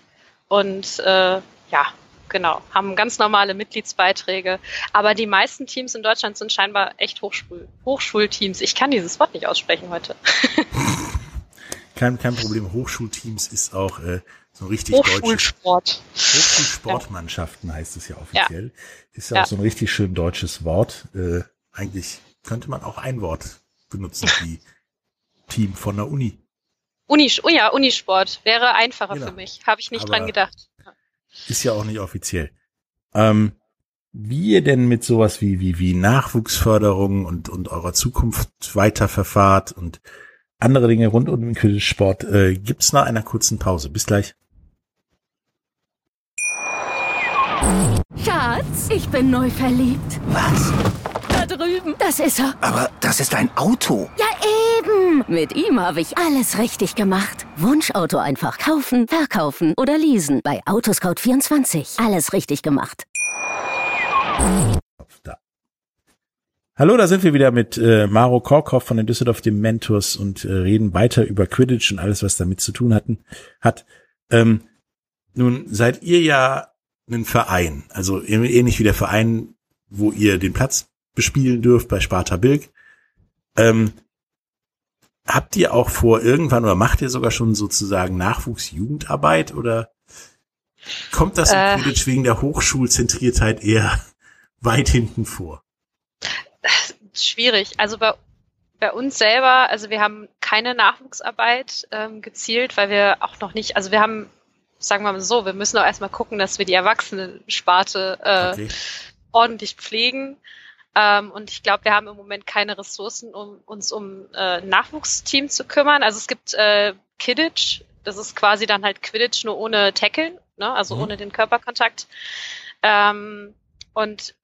Und äh, ja, genau, haben ganz normale Mitgliedsbeiträge. Aber die meisten Teams in Deutschland sind scheinbar echt Hochschul Hochschulteams. Ich kann dieses Wort nicht aussprechen heute. kein, kein Problem. Hochschulteams ist auch äh, so richtig Hochschulsport. Deutsches, Hochschulsportmannschaften ja. heißt es ja offiziell. Ja. Ist ja, ja, auch so ein richtig schön deutsches Wort. Äh, eigentlich könnte man auch ein Wort benutzen, wie Team von der Uni. Uni, oh ja, Unisport wäre einfacher genau. für mich. Habe ich nicht Aber dran gedacht. Ist ja auch nicht offiziell. Ähm, wie ihr denn mit sowas wie, wie, wie Nachwuchsförderung und, und eurer Zukunft weiterverfahrt und andere Dinge rund um den Quidditch-Sport, äh, gibt's nach einer kurzen Pause. Bis gleich. Schatz, ich bin neu verliebt. Was? Da drüben. Das ist er. Aber das ist ein Auto. Ja, eben. Mit ihm habe ich alles richtig gemacht. Wunschauto einfach kaufen, verkaufen oder leasen. Bei Autoscout24. Alles richtig gemacht. Da. Hallo, da sind wir wieder mit äh, Maro Korkhoff von den Düsseldorf Dementors und äh, reden weiter über Quidditch und alles, was damit zu tun hatten, hat. Ähm, nun seid ihr ja ein Verein, also ähnlich wie der Verein, wo ihr den Platz bespielen dürft bei Sparta Bilk. Ähm, habt ihr auch vor irgendwann oder macht ihr sogar schon sozusagen Nachwuchsjugendarbeit oder kommt das äh, in Quidditch wegen der Hochschulzentriertheit eher weit hinten vor? Schwierig. Also bei, bei uns selber, also wir haben keine Nachwuchsarbeit ähm, gezielt, weil wir auch noch nicht, also wir haben, sagen wir mal so, wir müssen auch erstmal gucken, dass wir die Erwachsenensparte äh, okay. ordentlich pflegen. Ähm, und ich glaube, wir haben im Moment keine Ressourcen, um uns um äh, Nachwuchsteam zu kümmern. Also es gibt äh, Kidditch, das ist quasi dann halt Quidditch nur ohne Tackeln, ne? also mhm. ohne den Körperkontakt. Ähm, und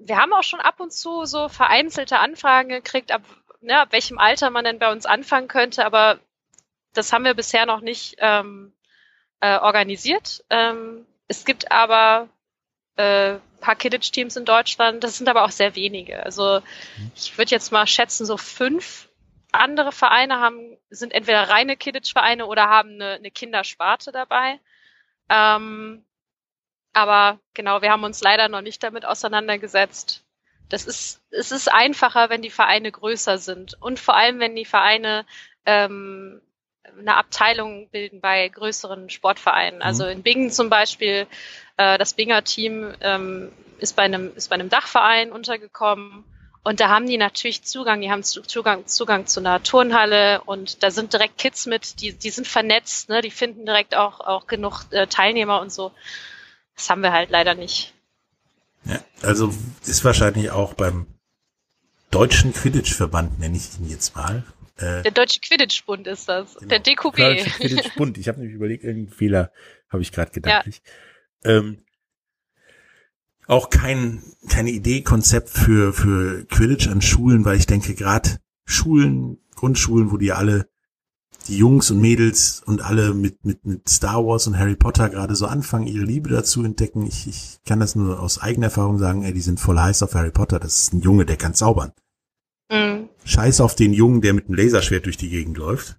wir haben auch schon ab und zu so vereinzelte Anfragen gekriegt, ab, ne, ab welchem Alter man denn bei uns anfangen könnte, aber das haben wir bisher noch nicht ähm, äh, organisiert. Ähm, es gibt aber äh, paar Kidditch-Teams in Deutschland. Das sind aber auch sehr wenige. Also ich würde jetzt mal schätzen, so fünf andere Vereine haben, sind entweder reine Kidditch-Vereine oder haben eine, eine Kindersparte dabei. Ähm, aber genau, wir haben uns leider noch nicht damit auseinandergesetzt. Das ist, es ist einfacher, wenn die Vereine größer sind und vor allem, wenn die Vereine ähm, eine Abteilung bilden bei größeren Sportvereinen. Also mhm. in Bingen zum Beispiel, äh, das Binger Team ähm, ist bei einem ist bei einem Dachverein untergekommen und da haben die natürlich Zugang, die haben Zugang Zugang zu einer Turnhalle und da sind direkt Kids mit, die die sind vernetzt, ne, die finden direkt auch auch genug äh, Teilnehmer und so. Das haben wir halt leider nicht. Ja, also ist wahrscheinlich auch beim Deutschen Quidditch-Verband, nenne ich ihn jetzt mal, äh, der Deutsche Quidditch-Bund ist das. Genau. Der DQB. Deutsche Quidditch-Bund. Ich habe nämlich überlegt, irgendeinen Fehler habe ich gerade gedacht. Ja. Ähm, auch kein, keine Idee, Konzept für, für Quidditch an Schulen, weil ich denke, gerade Schulen, Grundschulen, wo die alle, die Jungs und Mädels und alle mit, mit, mit Star Wars und Harry Potter gerade so anfangen, ihre Liebe dazu entdecken. Ich, ich kann das nur aus eigener Erfahrung sagen, ey, die sind voll heiß auf Harry Potter. Das ist ein Junge, der kann zaubern. Mhm. Scheiß auf den Jungen, der mit einem Laserschwert durch die Gegend läuft.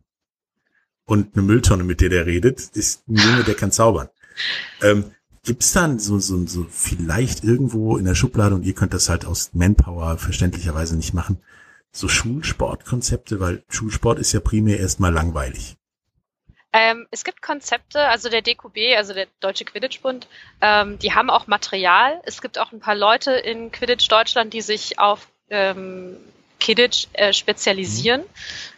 Und eine Mülltonne, mit der der redet, ist ein Junge, der kann zaubern. Ähm, Gibt's dann so, so, so vielleicht irgendwo in der Schublade und ihr könnt das halt aus Manpower verständlicherweise nicht machen, so Schulsportkonzepte, weil Schulsport ist ja primär erstmal langweilig. Ähm, es gibt Konzepte, also der DQB, also der Deutsche Quidditch-Bund, ähm, die haben auch Material. Es gibt auch ein paar Leute in Quidditch Deutschland, die sich auf ähm, Kidditch äh, spezialisieren, mhm.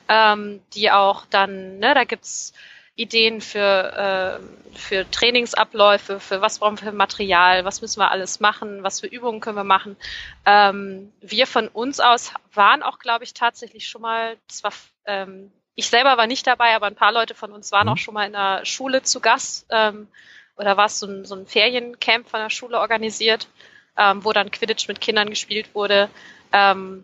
ähm, die auch dann, ne, da gibt's Ideen für, äh, für Trainingsabläufe, für was brauchen wir für Material, was müssen wir alles machen, was für Übungen können wir machen. Ähm, wir von uns aus waren auch, glaube ich, tatsächlich schon mal, zwar ähm, ich selber war nicht dabei, aber ein paar Leute von uns waren mhm. auch schon mal in der Schule zu Gast ähm, oder war es so ein, so ein Feriencamp von der Schule organisiert, ähm, wo dann Quidditch mit Kindern gespielt wurde. Ähm,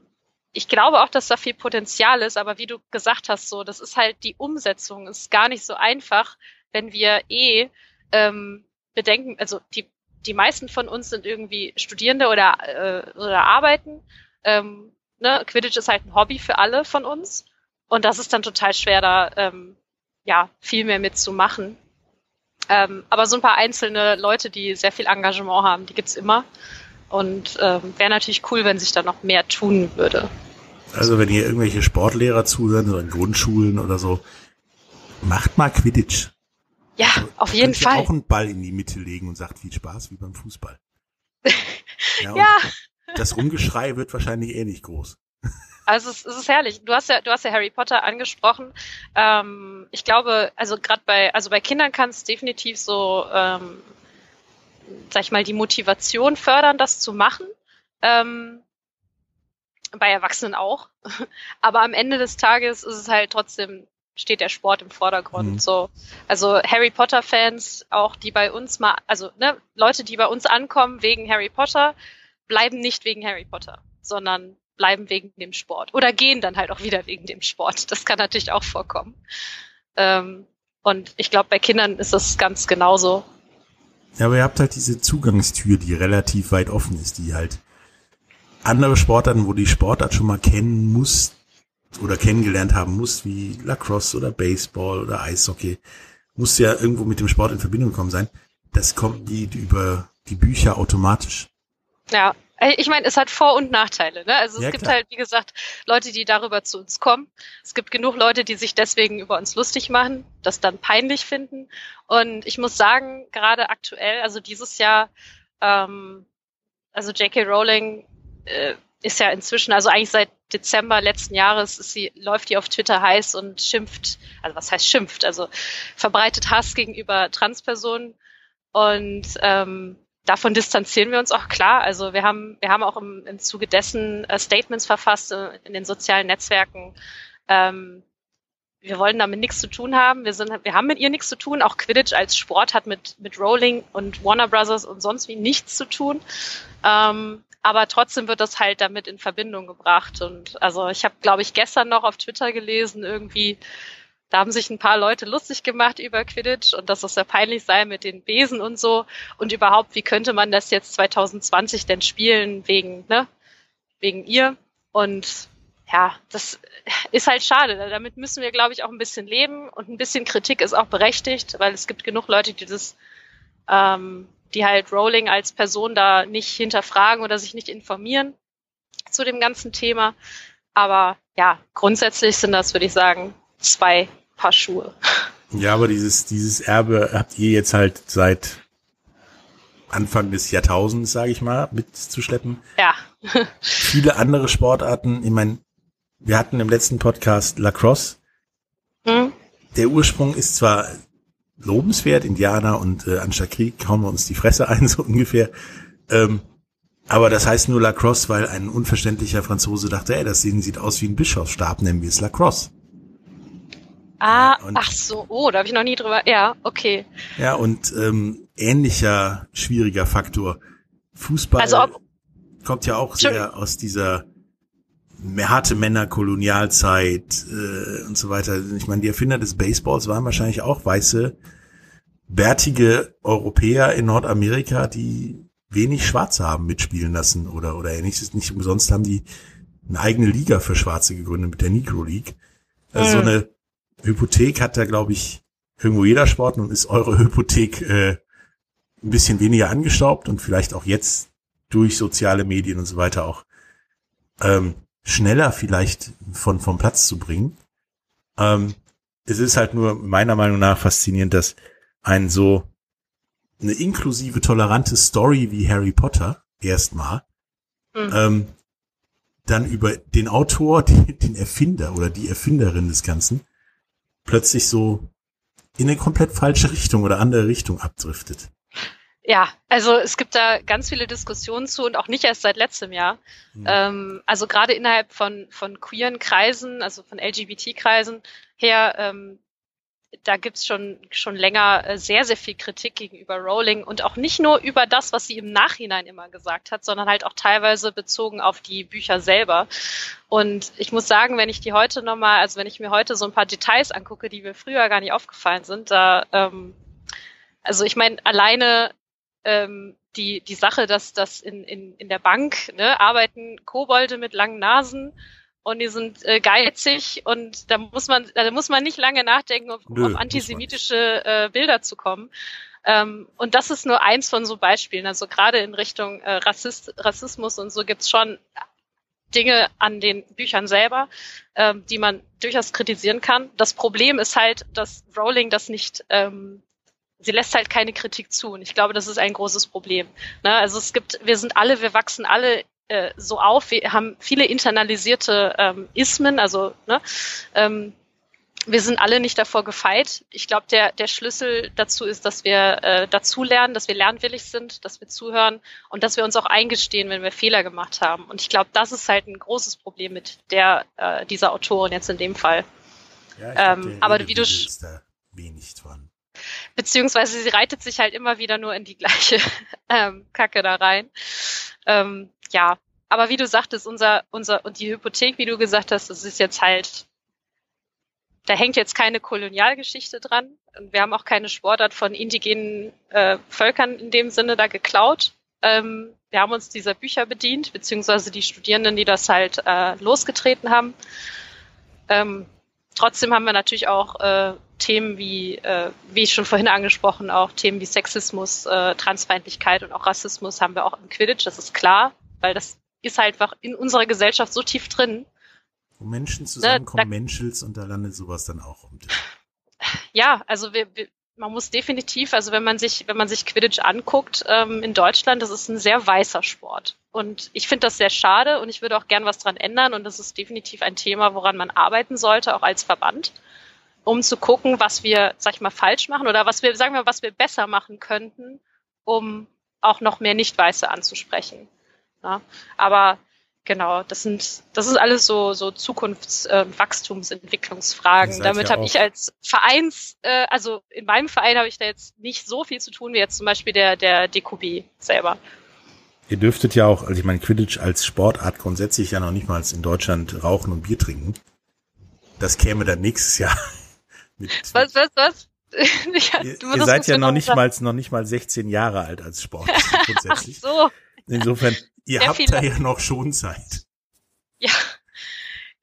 ich glaube auch, dass da viel Potenzial ist, aber wie du gesagt hast, so, das ist halt die Umsetzung, ist gar nicht so einfach, wenn wir eh ähm, bedenken, also die, die meisten von uns sind irgendwie Studierende oder, äh, oder arbeiten. Ähm, ne? Quidditch ist halt ein Hobby für alle von uns. Und das ist dann total schwer, da ähm, ja, viel mehr mitzumachen. Ähm, aber so ein paar einzelne Leute, die sehr viel Engagement haben, die gibt's immer. Und ähm, wäre natürlich cool, wenn sich da noch mehr tun würde. Also wenn ihr irgendwelche Sportlehrer zuhören, so in Grundschulen oder so, macht mal Quidditch. Ja, also, auf jeden Fall. Auch einen Ball in die Mitte legen und sagt viel Spaß wie beim Fußball. Ja. ja. Das Rumgeschrei wird wahrscheinlich eh nicht groß. Also es, es ist herrlich. Du hast ja, du hast ja Harry Potter angesprochen. Ähm, ich glaube, also gerade bei, also bei Kindern kann es definitiv so, ähm, sag ich mal, die Motivation fördern, das zu machen. Ähm, bei Erwachsenen auch. Aber am Ende des Tages ist es halt trotzdem steht der Sport im Vordergrund. Mhm. So, also Harry Potter Fans, auch die bei uns mal, also ne, Leute, die bei uns ankommen wegen Harry Potter, bleiben nicht wegen Harry Potter, sondern bleiben wegen dem Sport oder gehen dann halt auch wieder wegen dem Sport. Das kann natürlich auch vorkommen. Ähm, und ich glaube, bei Kindern ist das ganz genauso. Ja, aber ihr habt halt diese Zugangstür, die relativ weit offen ist, die halt andere Sportarten, wo die Sportart schon mal kennen muss oder kennengelernt haben muss, wie Lacrosse oder Baseball oder Eishockey, muss ja irgendwo mit dem Sport in Verbindung gekommen sein. Das kommt die über die Bücher automatisch. Ja, ich meine, es hat Vor- und Nachteile. Ne? Also es ja, gibt klar. halt, wie gesagt, Leute, die darüber zu uns kommen. Es gibt genug Leute, die sich deswegen über uns lustig machen, das dann peinlich finden. Und ich muss sagen, gerade aktuell, also dieses Jahr, ähm, also J.K. Rowling äh, ist ja inzwischen, also eigentlich seit Dezember letzten Jahres ist sie, läuft die auf Twitter heiß und schimpft, also was heißt schimpft, also verbreitet Hass gegenüber Transpersonen. Und ähm, davon distanzieren wir uns auch klar. Also wir haben, wir haben auch im, im Zuge dessen äh, Statements verfasst äh, in den sozialen Netzwerken. Ähm, wir wollen damit nichts zu tun haben. Wir sind, wir haben mit ihr nichts zu tun. Auch Quidditch als Sport hat mit mit Rowling und Warner Brothers und sonst wie nichts zu tun. Ähm, aber trotzdem wird das halt damit in Verbindung gebracht. Und also ich habe, glaube ich, gestern noch auf Twitter gelesen irgendwie da haben sich ein paar Leute lustig gemacht über Quidditch und dass das sehr peinlich sei mit den Besen und so. Und überhaupt, wie könnte man das jetzt 2020 denn spielen wegen, ne, wegen ihr? Und ja, das ist halt schade. Damit müssen wir, glaube ich, auch ein bisschen leben und ein bisschen Kritik ist auch berechtigt, weil es gibt genug Leute, die das, ähm, die halt Rowling als Person da nicht hinterfragen oder sich nicht informieren zu dem ganzen Thema. Aber ja, grundsätzlich sind das, würde ich sagen, zwei Paar Schuhe. Ja, aber dieses, dieses Erbe habt ihr jetzt halt seit Anfang des Jahrtausends, sage ich mal, mitzuschleppen. Ja. Viele andere Sportarten, ich meine, wir hatten im letzten Podcast Lacrosse. Hm? Der Ursprung ist zwar lobenswert, Indianer und äh, anstatt Krieg hauen wir uns die Fresse ein, so ungefähr. Ähm, aber das heißt nur Lacrosse, weil ein unverständlicher Franzose dachte, ey, das sieht aus wie ein Bischofsstab, nennen wir es Lacrosse. Ah, und, ach so, oh, da habe ich noch nie drüber. Ja, okay. Ja, und ähm, ähnlicher schwieriger Faktor. Fußball also ob, kommt ja auch sehr aus dieser harte Männer-Kolonialzeit äh, und so weiter. Ich meine, die Erfinder des Baseballs waren wahrscheinlich auch weiße, bärtige Europäer in Nordamerika, die wenig Schwarze haben mitspielen lassen oder oder ähnliches. Nicht umsonst haben die eine eigene Liga für Schwarze gegründet mit der Negro League. Also mhm. so eine Hypothek hat da, glaube ich, irgendwo jeder Sport. Nun ist eure Hypothek äh, ein bisschen weniger angestaubt und vielleicht auch jetzt durch soziale Medien und so weiter auch ähm, schneller vielleicht von vom Platz zu bringen. Ähm, es ist halt nur meiner Meinung nach faszinierend, dass ein so eine inklusive, tolerante Story wie Harry Potter erstmal mhm. ähm, dann über den Autor, den, den Erfinder oder die Erfinderin des Ganzen plötzlich so in eine komplett falsche Richtung oder andere Richtung abdriftet. Ja, also es gibt da ganz viele Diskussionen zu und auch nicht erst seit letztem Jahr. Mhm. Ähm, also gerade innerhalb von, von queeren Kreisen, also von LGBT-Kreisen her, ähm, da gibt's schon, schon länger äh, sehr, sehr viel Kritik gegenüber Rowling und auch nicht nur über das, was sie im Nachhinein immer gesagt hat, sondern halt auch teilweise bezogen auf die Bücher selber. Und ich muss sagen, wenn ich die heute nochmal, also wenn ich mir heute so ein paar Details angucke, die mir früher gar nicht aufgefallen sind, da, ähm, also ich meine, alleine ähm, die, die Sache, dass das in, in, in der Bank ne, arbeiten Kobolde mit langen Nasen und die sind äh, geizig und da muss man, da muss man nicht lange nachdenken, um Nö, auf antisemitische äh, Bilder zu kommen. Ähm, und das ist nur eins von so Beispielen. Also gerade in Richtung äh, Rassist, Rassismus und so gibt's schon Dinge an den Büchern selber, ähm, die man durchaus kritisieren kann. Das Problem ist halt, dass Rowling das nicht ähm, sie lässt halt keine Kritik zu. Und ich glaube, das ist ein großes Problem. Ne? Also es gibt, wir sind alle, wir wachsen alle äh, so auf, wir haben viele internalisierte ähm, Ismen, also ne, ähm, wir sind alle nicht davor gefeit. Ich glaube, der, der Schlüssel dazu ist, dass wir äh, dazulernen, dass wir lernwillig sind, dass wir zuhören und dass wir uns auch eingestehen, wenn wir Fehler gemacht haben. Und ich glaube, das ist halt ein großes Problem mit der äh, dieser Autorin jetzt in dem Fall. Ja, glaub, ähm, aber wie du ist da wenig dran. Beziehungsweise sie reitet sich halt immer wieder nur in die gleiche ähm, Kacke da rein. Ähm, ja, aber wie du sagtest, unser, unser, und die Hypothek, wie du gesagt hast, das ist jetzt halt, da hängt jetzt keine Kolonialgeschichte dran. Wir haben auch keine Sportart von indigenen äh, Völkern in dem Sinne da geklaut. Ähm, wir haben uns dieser Bücher bedient, beziehungsweise die Studierenden, die das halt äh, losgetreten haben. Ähm, trotzdem haben wir natürlich auch äh, Themen wie, äh, wie ich schon vorhin angesprochen, auch Themen wie Sexismus, äh, Transfeindlichkeit und auch Rassismus haben wir auch im Quidditch, das ist klar weil das ist halt einfach in unserer Gesellschaft so tief drin. Wo Menschen ne, zusammenkommen, da, Menschels und da landet sowas dann auch um. Ja, also wir, wir, man muss definitiv, also wenn man sich, wenn man sich Quidditch anguckt ähm, in Deutschland, das ist ein sehr weißer Sport. Und ich finde das sehr schade und ich würde auch gern was dran ändern und das ist definitiv ein Thema, woran man arbeiten sollte, auch als Verband, um zu gucken, was wir, sag ich mal, falsch machen oder was wir, sagen wir, was wir besser machen könnten, um auch noch mehr Nicht-Weiße anzusprechen. Ja, aber genau, das sind, das ist alles so, so Zukunfts-, äh, Wachstumsentwicklungsfragen. Damit ja habe ich als Vereins, äh, also in meinem Verein habe ich da jetzt nicht so viel zu tun wie jetzt zum Beispiel der, der DQB selber. Ihr dürftet ja auch, also ich meine, Quidditch als Sportart grundsätzlich ja noch nicht mal in Deutschland rauchen und Bier trinken. Das käme dann nächstes Jahr. Mit, was, was, was? ja, ihr, ihr seid ja noch nicht mal, noch nicht mal 16 Jahre alt als Sport grundsätzlich. Ach so. Insofern, ihr Sehr habt da ja noch schon Zeit. Ja.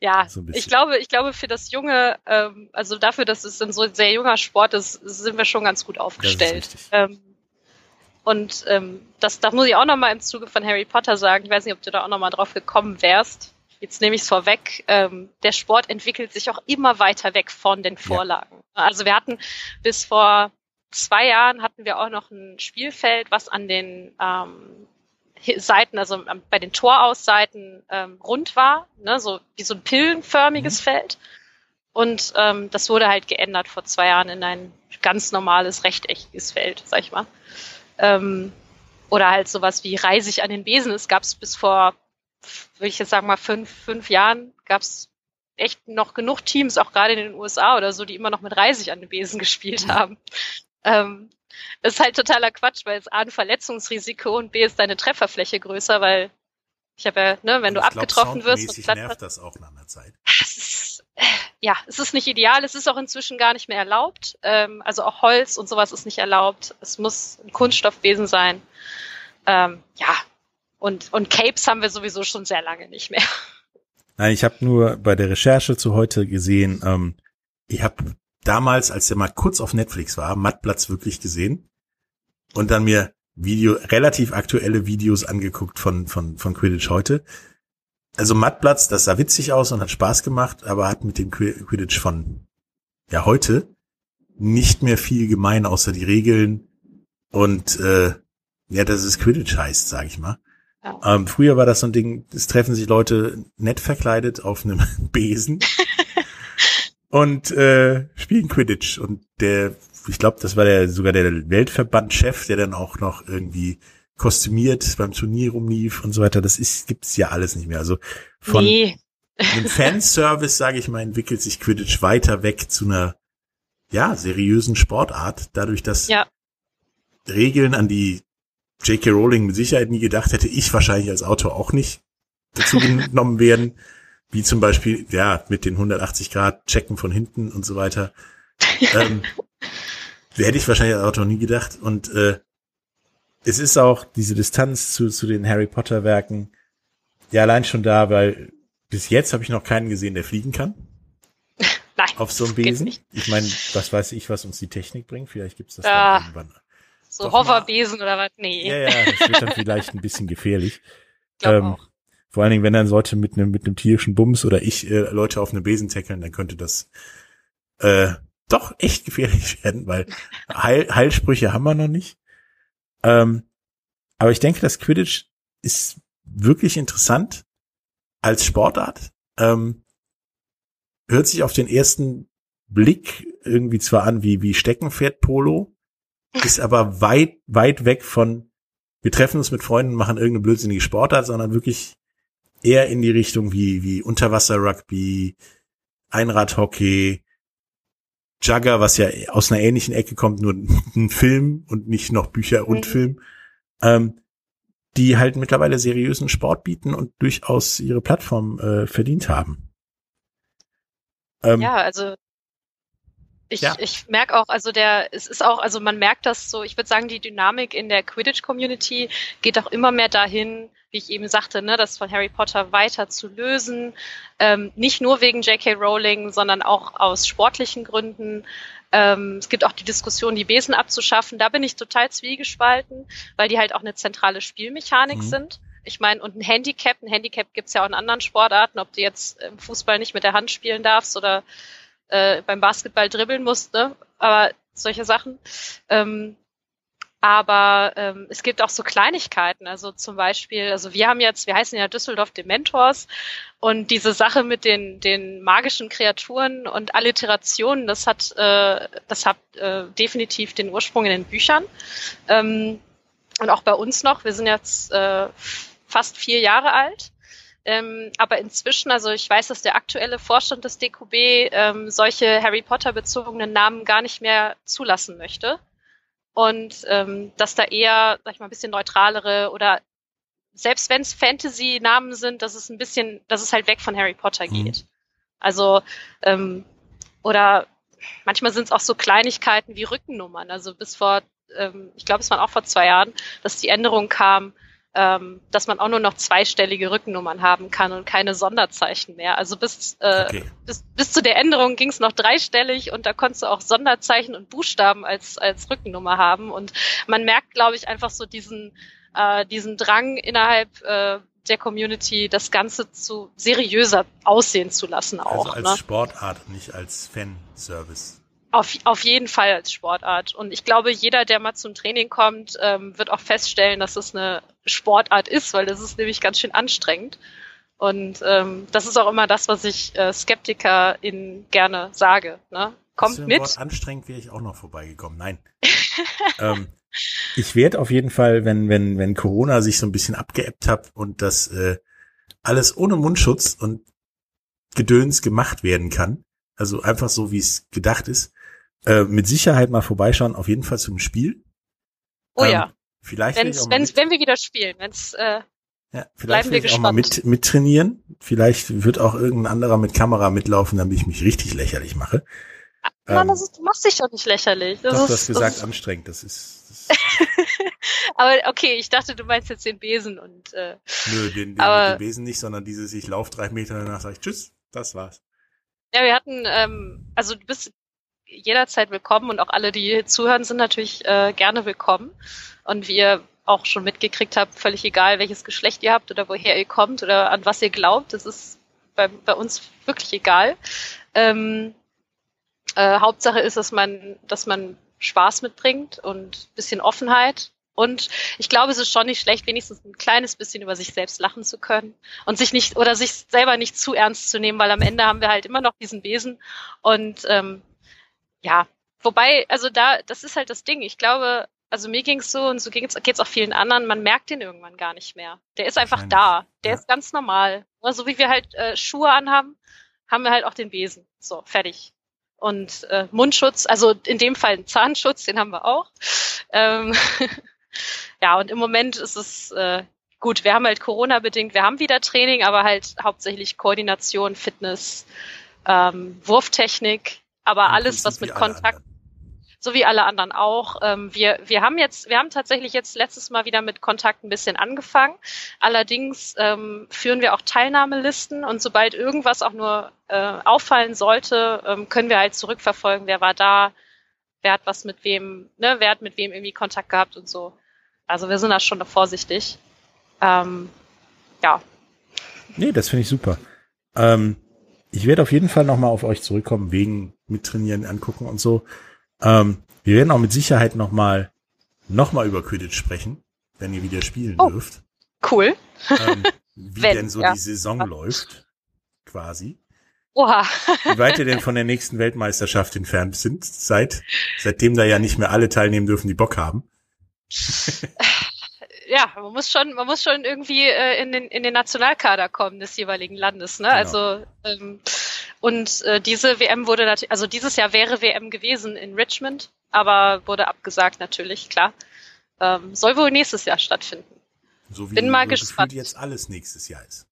Ja, so ich glaube, ich glaube für das junge, ähm, also dafür, dass es ein so sehr junger Sport ist, sind wir schon ganz gut aufgestellt. Ähm, und ähm, das, das muss ich auch nochmal im Zuge von Harry Potter sagen. Ich weiß nicht, ob du da auch nochmal drauf gekommen wärst. Jetzt nehme ich es vorweg. Ähm, der Sport entwickelt sich auch immer weiter weg von den Vorlagen. Ja. Also wir hatten bis vor zwei Jahren hatten wir auch noch ein Spielfeld, was an den ähm, Seiten, also bei den Torausseiten ähm, rund war, ne, so wie so ein pillenförmiges mhm. Feld. Und ähm, das wurde halt geändert vor zwei Jahren in ein ganz normales, rechteckiges Feld, sag ich mal. Ähm, oder halt sowas wie Reisig an den Besen. Es gab es bis vor, würde ich jetzt sagen mal, fünf, fünf Jahren, gab es echt noch genug Teams, auch gerade in den USA oder so, die immer noch mit Reisig an den Besen gespielt haben. Ähm, das ist halt totaler Quatsch, weil es A ein Verletzungsrisiko und B ist deine Trefferfläche größer, weil ich habe ja, ne, wenn du abgetroffen glaub, wirst und nervt das auch nach einer Zeit. Es ist, ja, es ist nicht ideal, es ist auch inzwischen gar nicht mehr erlaubt. Ähm, also auch Holz und sowas ist nicht erlaubt. Es muss ein Kunststoffwesen sein. Ähm, ja, und, und Capes haben wir sowieso schon sehr lange nicht mehr. Nein, ich habe nur bei der Recherche zu heute gesehen, ähm, ich habe damals, als der mal kurz auf Netflix war, Mattplatz wirklich gesehen und dann mir Video, relativ aktuelle Videos angeguckt von, von, von Quidditch heute. Also Mattplatz, das sah witzig aus und hat Spaß gemacht, aber hat mit dem Quidditch von, ja, heute nicht mehr viel gemein, außer die Regeln und, äh, ja, dass es Quidditch heißt, sag ich mal. Ja. Ähm, früher war das so ein Ding, es treffen sich Leute nett verkleidet auf einem Besen und äh, spielen Quidditch. Und der, ich glaube, das war der sogar der Weltverbandchef, der dann auch noch irgendwie kostümiert beim Turnier rumlief und so weiter. Das ist gibt's ja alles nicht mehr. Also von nee. dem Fanservice, sage ich mal, entwickelt sich Quidditch weiter weg zu einer ja, seriösen Sportart, dadurch, dass Ja. Regeln, an die J.K. Rowling mit Sicherheit nie gedacht hätte, ich wahrscheinlich als Autor auch nicht dazu genommen werden, wie zum Beispiel, ja, mit den 180 Grad Checken von hinten und so weiter. ähm, hätte ich wahrscheinlich als Autor nie gedacht. Und äh, es ist auch diese Distanz zu, zu den Harry Potter Werken ja allein schon da, weil bis jetzt habe ich noch keinen gesehen, der fliegen kann Nein. auf so einem Besen. Ich meine, was weiß ich, was uns die Technik bringt. Vielleicht gibt's das Ah. dann irgendwann. So Hoverbesen oder was? Nee. Ja, ja, das wird dann vielleicht ein bisschen gefährlich. glaub Ähm, auch. Vor allen Dingen, wenn dann Leute mit einem mit einem tierischen Bums oder ich äh, Leute auf einem Besen tackeln, dann könnte das äh, doch echt gefährlich werden, weil Heil, Heilsprüche haben wir noch nicht. Ähm, aber ich denke, das Quidditch ist wirklich interessant als Sportart. Ähm, hört sich auf den ersten Blick irgendwie zwar an wie wie Steckenpferd-Polo, ist aber weit weit weg von wir treffen uns mit Freunden, machen irgendeine blödsinnige Sportart, sondern wirklich eher in die Richtung wie, wie Unterwasser-Rugby, Einradhockey, Jugger, was ja aus einer ähnlichen Ecke kommt, nur ein Film und nicht noch Bücher und Mhm. Film, ähm, die halt mittlerweile seriösen Sport bieten und durchaus ihre Plattform äh, verdient haben. Ähm, Ja, also ich, Ja. ich merke auch, also der, es ist auch, also man merkt das so, ich würde sagen, die Dynamik in der Quidditch-Community geht auch immer mehr dahin, wie ich eben sagte, ne, das von Harry Potter weiter zu lösen. Ähm, nicht nur wegen J.K. Rowling, sondern auch aus sportlichen Gründen. Ähm, es gibt auch die Diskussion, die Besen abzuschaffen. Da bin ich total zwiegespalten, weil die halt auch eine zentrale Spielmechanik Mhm. sind. Ich meine, und ein Handicap, ein Handicap gibt's ja auch in anderen Sportarten, ob du jetzt im Fußball nicht mit der Hand spielen darfst oder äh, beim Basketball dribbeln musst, ne? Aber solche Sachen. Ähm, aber ähm, es gibt auch so Kleinigkeiten, also zum Beispiel, also wir haben jetzt, wir heißen ja Düsseldorf Dementors und diese Sache mit den den magischen Kreaturen und Alliterationen, das hat äh, das hat äh, definitiv den Ursprung in den Büchern ähm, und auch bei uns noch. Wir sind jetzt äh, fast vier Jahre alt. Ähm, aber inzwischen, also ich weiß, dass der aktuelle Vorstand des DQB ähm, solche Harry Potter bezogenen Namen gar nicht mehr zulassen möchte. Und ähm, dass da eher, sag ich mal, ein bisschen neutralere oder selbst wenn es Fantasy-Namen sind, dass es ein bisschen, dass es halt weg von Harry Potter Mhm. geht. Also, ähm, oder manchmal sind es auch so Kleinigkeiten wie Rückennummern. Also bis vor, ähm, ich glaube, es waren auch vor zwei Jahren, dass die Änderung kam, ähm, dass man auch nur noch zweistellige Rückennummern haben kann und keine Sonderzeichen mehr. Also bis, äh, Okay. bis, bis zu der Änderung ging es noch dreistellig und da konntest du auch Sonderzeichen und Buchstaben als, als Rückennummer haben. Und man merkt, glaube ich, einfach so diesen, äh, diesen Drang innerhalb äh, der Community, das Ganze zu seriöser aussehen zu lassen auch. also als ne? Sportart, nicht als Fanservice. Auf, auf jeden Fall als Sportart. Und ich glaube, jeder, der mal zum Training kommt, ähm, wird auch feststellen, dass es eine Sportart ist, weil das ist nämlich ganz schön anstrengend. Und ähm, das ist auch immer das, was ich äh, SkeptikerInnen gerne sage. Ne? Kommt mit. Wort anstrengend wäre ich auch noch vorbeigekommen. Nein. ähm, ich werde auf jeden Fall, wenn, wenn, wenn Corona sich so ein bisschen abgeebbt hat und das äh, alles ohne Mundschutz und Gedöns gemacht werden kann, also einfach so, wie es gedacht ist, äh, mit Sicherheit mal vorbeischauen, auf jeden Fall zum Spiel. Oh Ähm, ja, Vielleicht wenn's, wenn's, wenn wir wieder spielen, wenn's äh, ja, vielleicht bleiben wir werde ich auch mal mit, gespannt. mit trainieren. Vielleicht wird auch irgendein anderer mit Kamera mitlaufen, damit ich mich richtig lächerlich mache. Mann, Ähm, das ist, du machst dich doch nicht lächerlich. Das doch, ist, du hast gesagt, das anstrengend. Das ist, das aber okay, ich dachte, du meinst jetzt den Besen und äh, Nö, den, den, Aber- den Besen nicht, sondern dieses, ich lauf drei Meter danach sage ich Tschüss, das war's. Ja, wir hatten, ähm, also du bist jederzeit willkommen und auch alle, die zuhören, sind natürlich äh, gerne willkommen. Und wie ihr auch schon mitgekriegt habt, völlig egal, welches Geschlecht ihr habt oder woher ihr kommt oder an was ihr glaubt, das ist bei, bei uns wirklich egal. Ähm, äh, Hauptsache ist, dass man, dass man Spaß mitbringt und bisschen Offenheit. Und ich glaube, es ist schon nicht schlecht, wenigstens ein kleines bisschen über sich selbst lachen zu können und sich nicht oder sich selber nicht zu ernst zu nehmen, weil am Ende haben wir halt immer noch diesen Besen und ähm, ja, wobei, also da, das ist halt das Ding. Ich glaube, also mir ging's so und so geht's, geht's auch vielen anderen. Man merkt den irgendwann gar nicht mehr. Der ist einfach da. Der Ja. ist ganz normal. So wie wir halt äh, Schuhe anhaben, haben wir halt auch den Besen. So fertig. und äh, Mundschutz, also in dem Fall ein Zahnschutz, den haben wir auch. Ähm, ja, und im Moment ist es äh, gut, wir haben halt Corona-bedingt, wir haben wieder Training, aber halt hauptsächlich Koordination, Fitness, ähm, Wurftechnik, aber alles, was mit Kontakt, so wie alle anderen auch. Ähm, wir, wir haben jetzt, wir haben tatsächlich jetzt letztes Mal wieder mit Kontakt ein bisschen angefangen. Allerdings ähm, führen wir auch Teilnahmelisten und sobald irgendwas auch nur äh, auffallen sollte, ähm, können wir halt zurückverfolgen, wer war da, wer hat was mit wem, ne, wer hat mit wem irgendwie Kontakt gehabt und so. Also wir sind da schon vorsichtig. Ähm, ja. Nee, das finde ich super. Ähm, ich werde auf jeden Fall nochmal auf euch zurückkommen, wegen mittrainieren, angucken und so. Ähm, wir werden auch mit Sicherheit nochmal noch mal über Quidditch sprechen, wenn ihr wieder spielen oh, dürft. Cool. Ähm, wie wenn, denn so ja. die Saison ja. läuft, quasi. Oha. wie weit ihr denn von der nächsten Weltmeisterschaft entfernt sind, seit, seitdem da ja nicht mehr alle teilnehmen dürfen, die Bock haben. ja, man muss schon, man muss schon irgendwie äh, in, den, in den Nationalkader kommen des jeweiligen Landes. Ne? Genau. Also ähm, und äh, diese WM wurde natürlich, also dieses Jahr wäre WM gewesen in Richmond, aber wurde abgesagt natürlich, klar. Ähm, soll wohl nächstes Jahr stattfinden. So wie Bin mal gespannt. jetzt alles nächstes Jahr ist.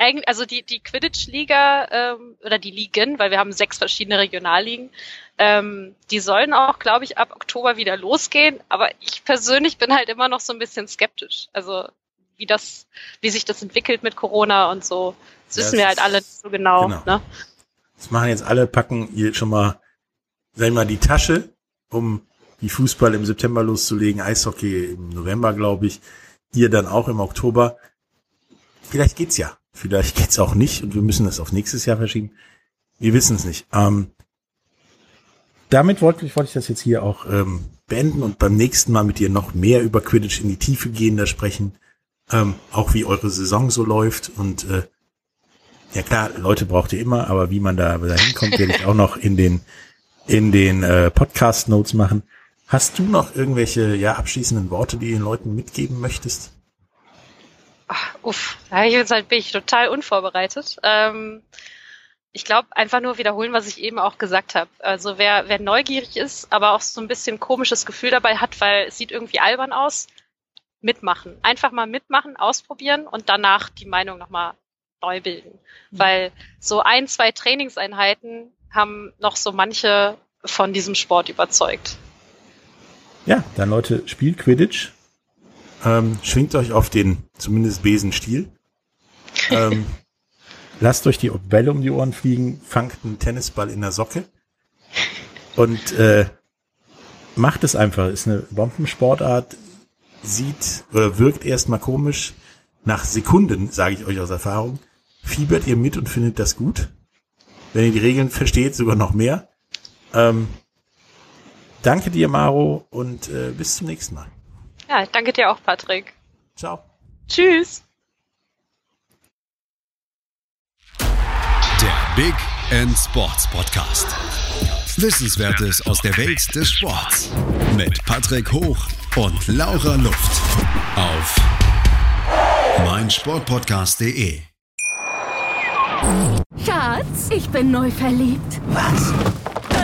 Eigentlich, also die, die Quidditch-Liga ähm, oder die Ligen, weil wir haben sechs verschiedene Regionalligen, ähm, die sollen auch, glaube ich, ab Oktober wieder losgehen. Aber ich persönlich bin halt immer noch so ein bisschen skeptisch. Also wie das, wie sich das entwickelt mit Corona und so. Das ja, wissen wir halt alle nicht so genau. genau. Ne? Das machen jetzt alle, packen hier schon mal, sag mal, die Tasche, um die Fußball im September loszulegen, Eishockey im November, glaube ich. Ihr dann auch im Oktober. Vielleicht geht's ja. Vielleicht geht's auch nicht und wir müssen das auf nächstes Jahr verschieben. Wir wissen es nicht. Ähm, damit wollte ich, wollte ich das jetzt hier auch ähm, beenden und beim nächsten Mal mit dir noch mehr über Quidditch in die Tiefe gehen, da sprechen. Ähm, auch wie eure Saison so läuft und äh, ja klar, Leute braucht ihr immer, aber wie man da, hinkommt, werde ich auch noch in den in den äh, Podcast Notes machen. Hast du noch irgendwelche ja abschließenden Worte, die den Leuten mitgeben möchtest? Ach, uff, da jetzt halt bin ich total unvorbereitet. Ähm, ich glaube, einfach nur wiederholen, was ich eben auch gesagt habe. Also wer, wer neugierig ist, aber auch so ein bisschen komisches Gefühl dabei hat, weil es sieht irgendwie albern aus, mitmachen. Einfach mal mitmachen, ausprobieren und danach die Meinung nochmal neu bilden. Mhm. Weil so ein, zwei Trainingseinheiten haben noch so manche von diesem Sport überzeugt. Ja, dann Leute, spielt Quidditch. Ähm, schwingt euch auf den zumindest Besenstiel. Ähm, lasst euch die Bälle um die Ohren fliegen, fangt einen Tennisball in der Socke und äh, macht es einfach. Ist eine Bombensportart, sieht oder wirkt erstmal komisch. Nach Sekunden, sage ich euch aus Erfahrung, fiebert ihr mit und findet das gut. Wenn ihr die Regeln versteht, sogar noch mehr. Ähm, danke dir, Maro, und äh, bis zum nächsten Mal. Ja, danke dir auch, Patrick. Ciao. Tschüss. Der Big End Sports Podcast. Wissenswertes aus der Welt des Sports. Mit Patrick Hoch und Laura Luft. Auf meinsportpodcast.de. Schatz, ich bin neu verliebt. Was?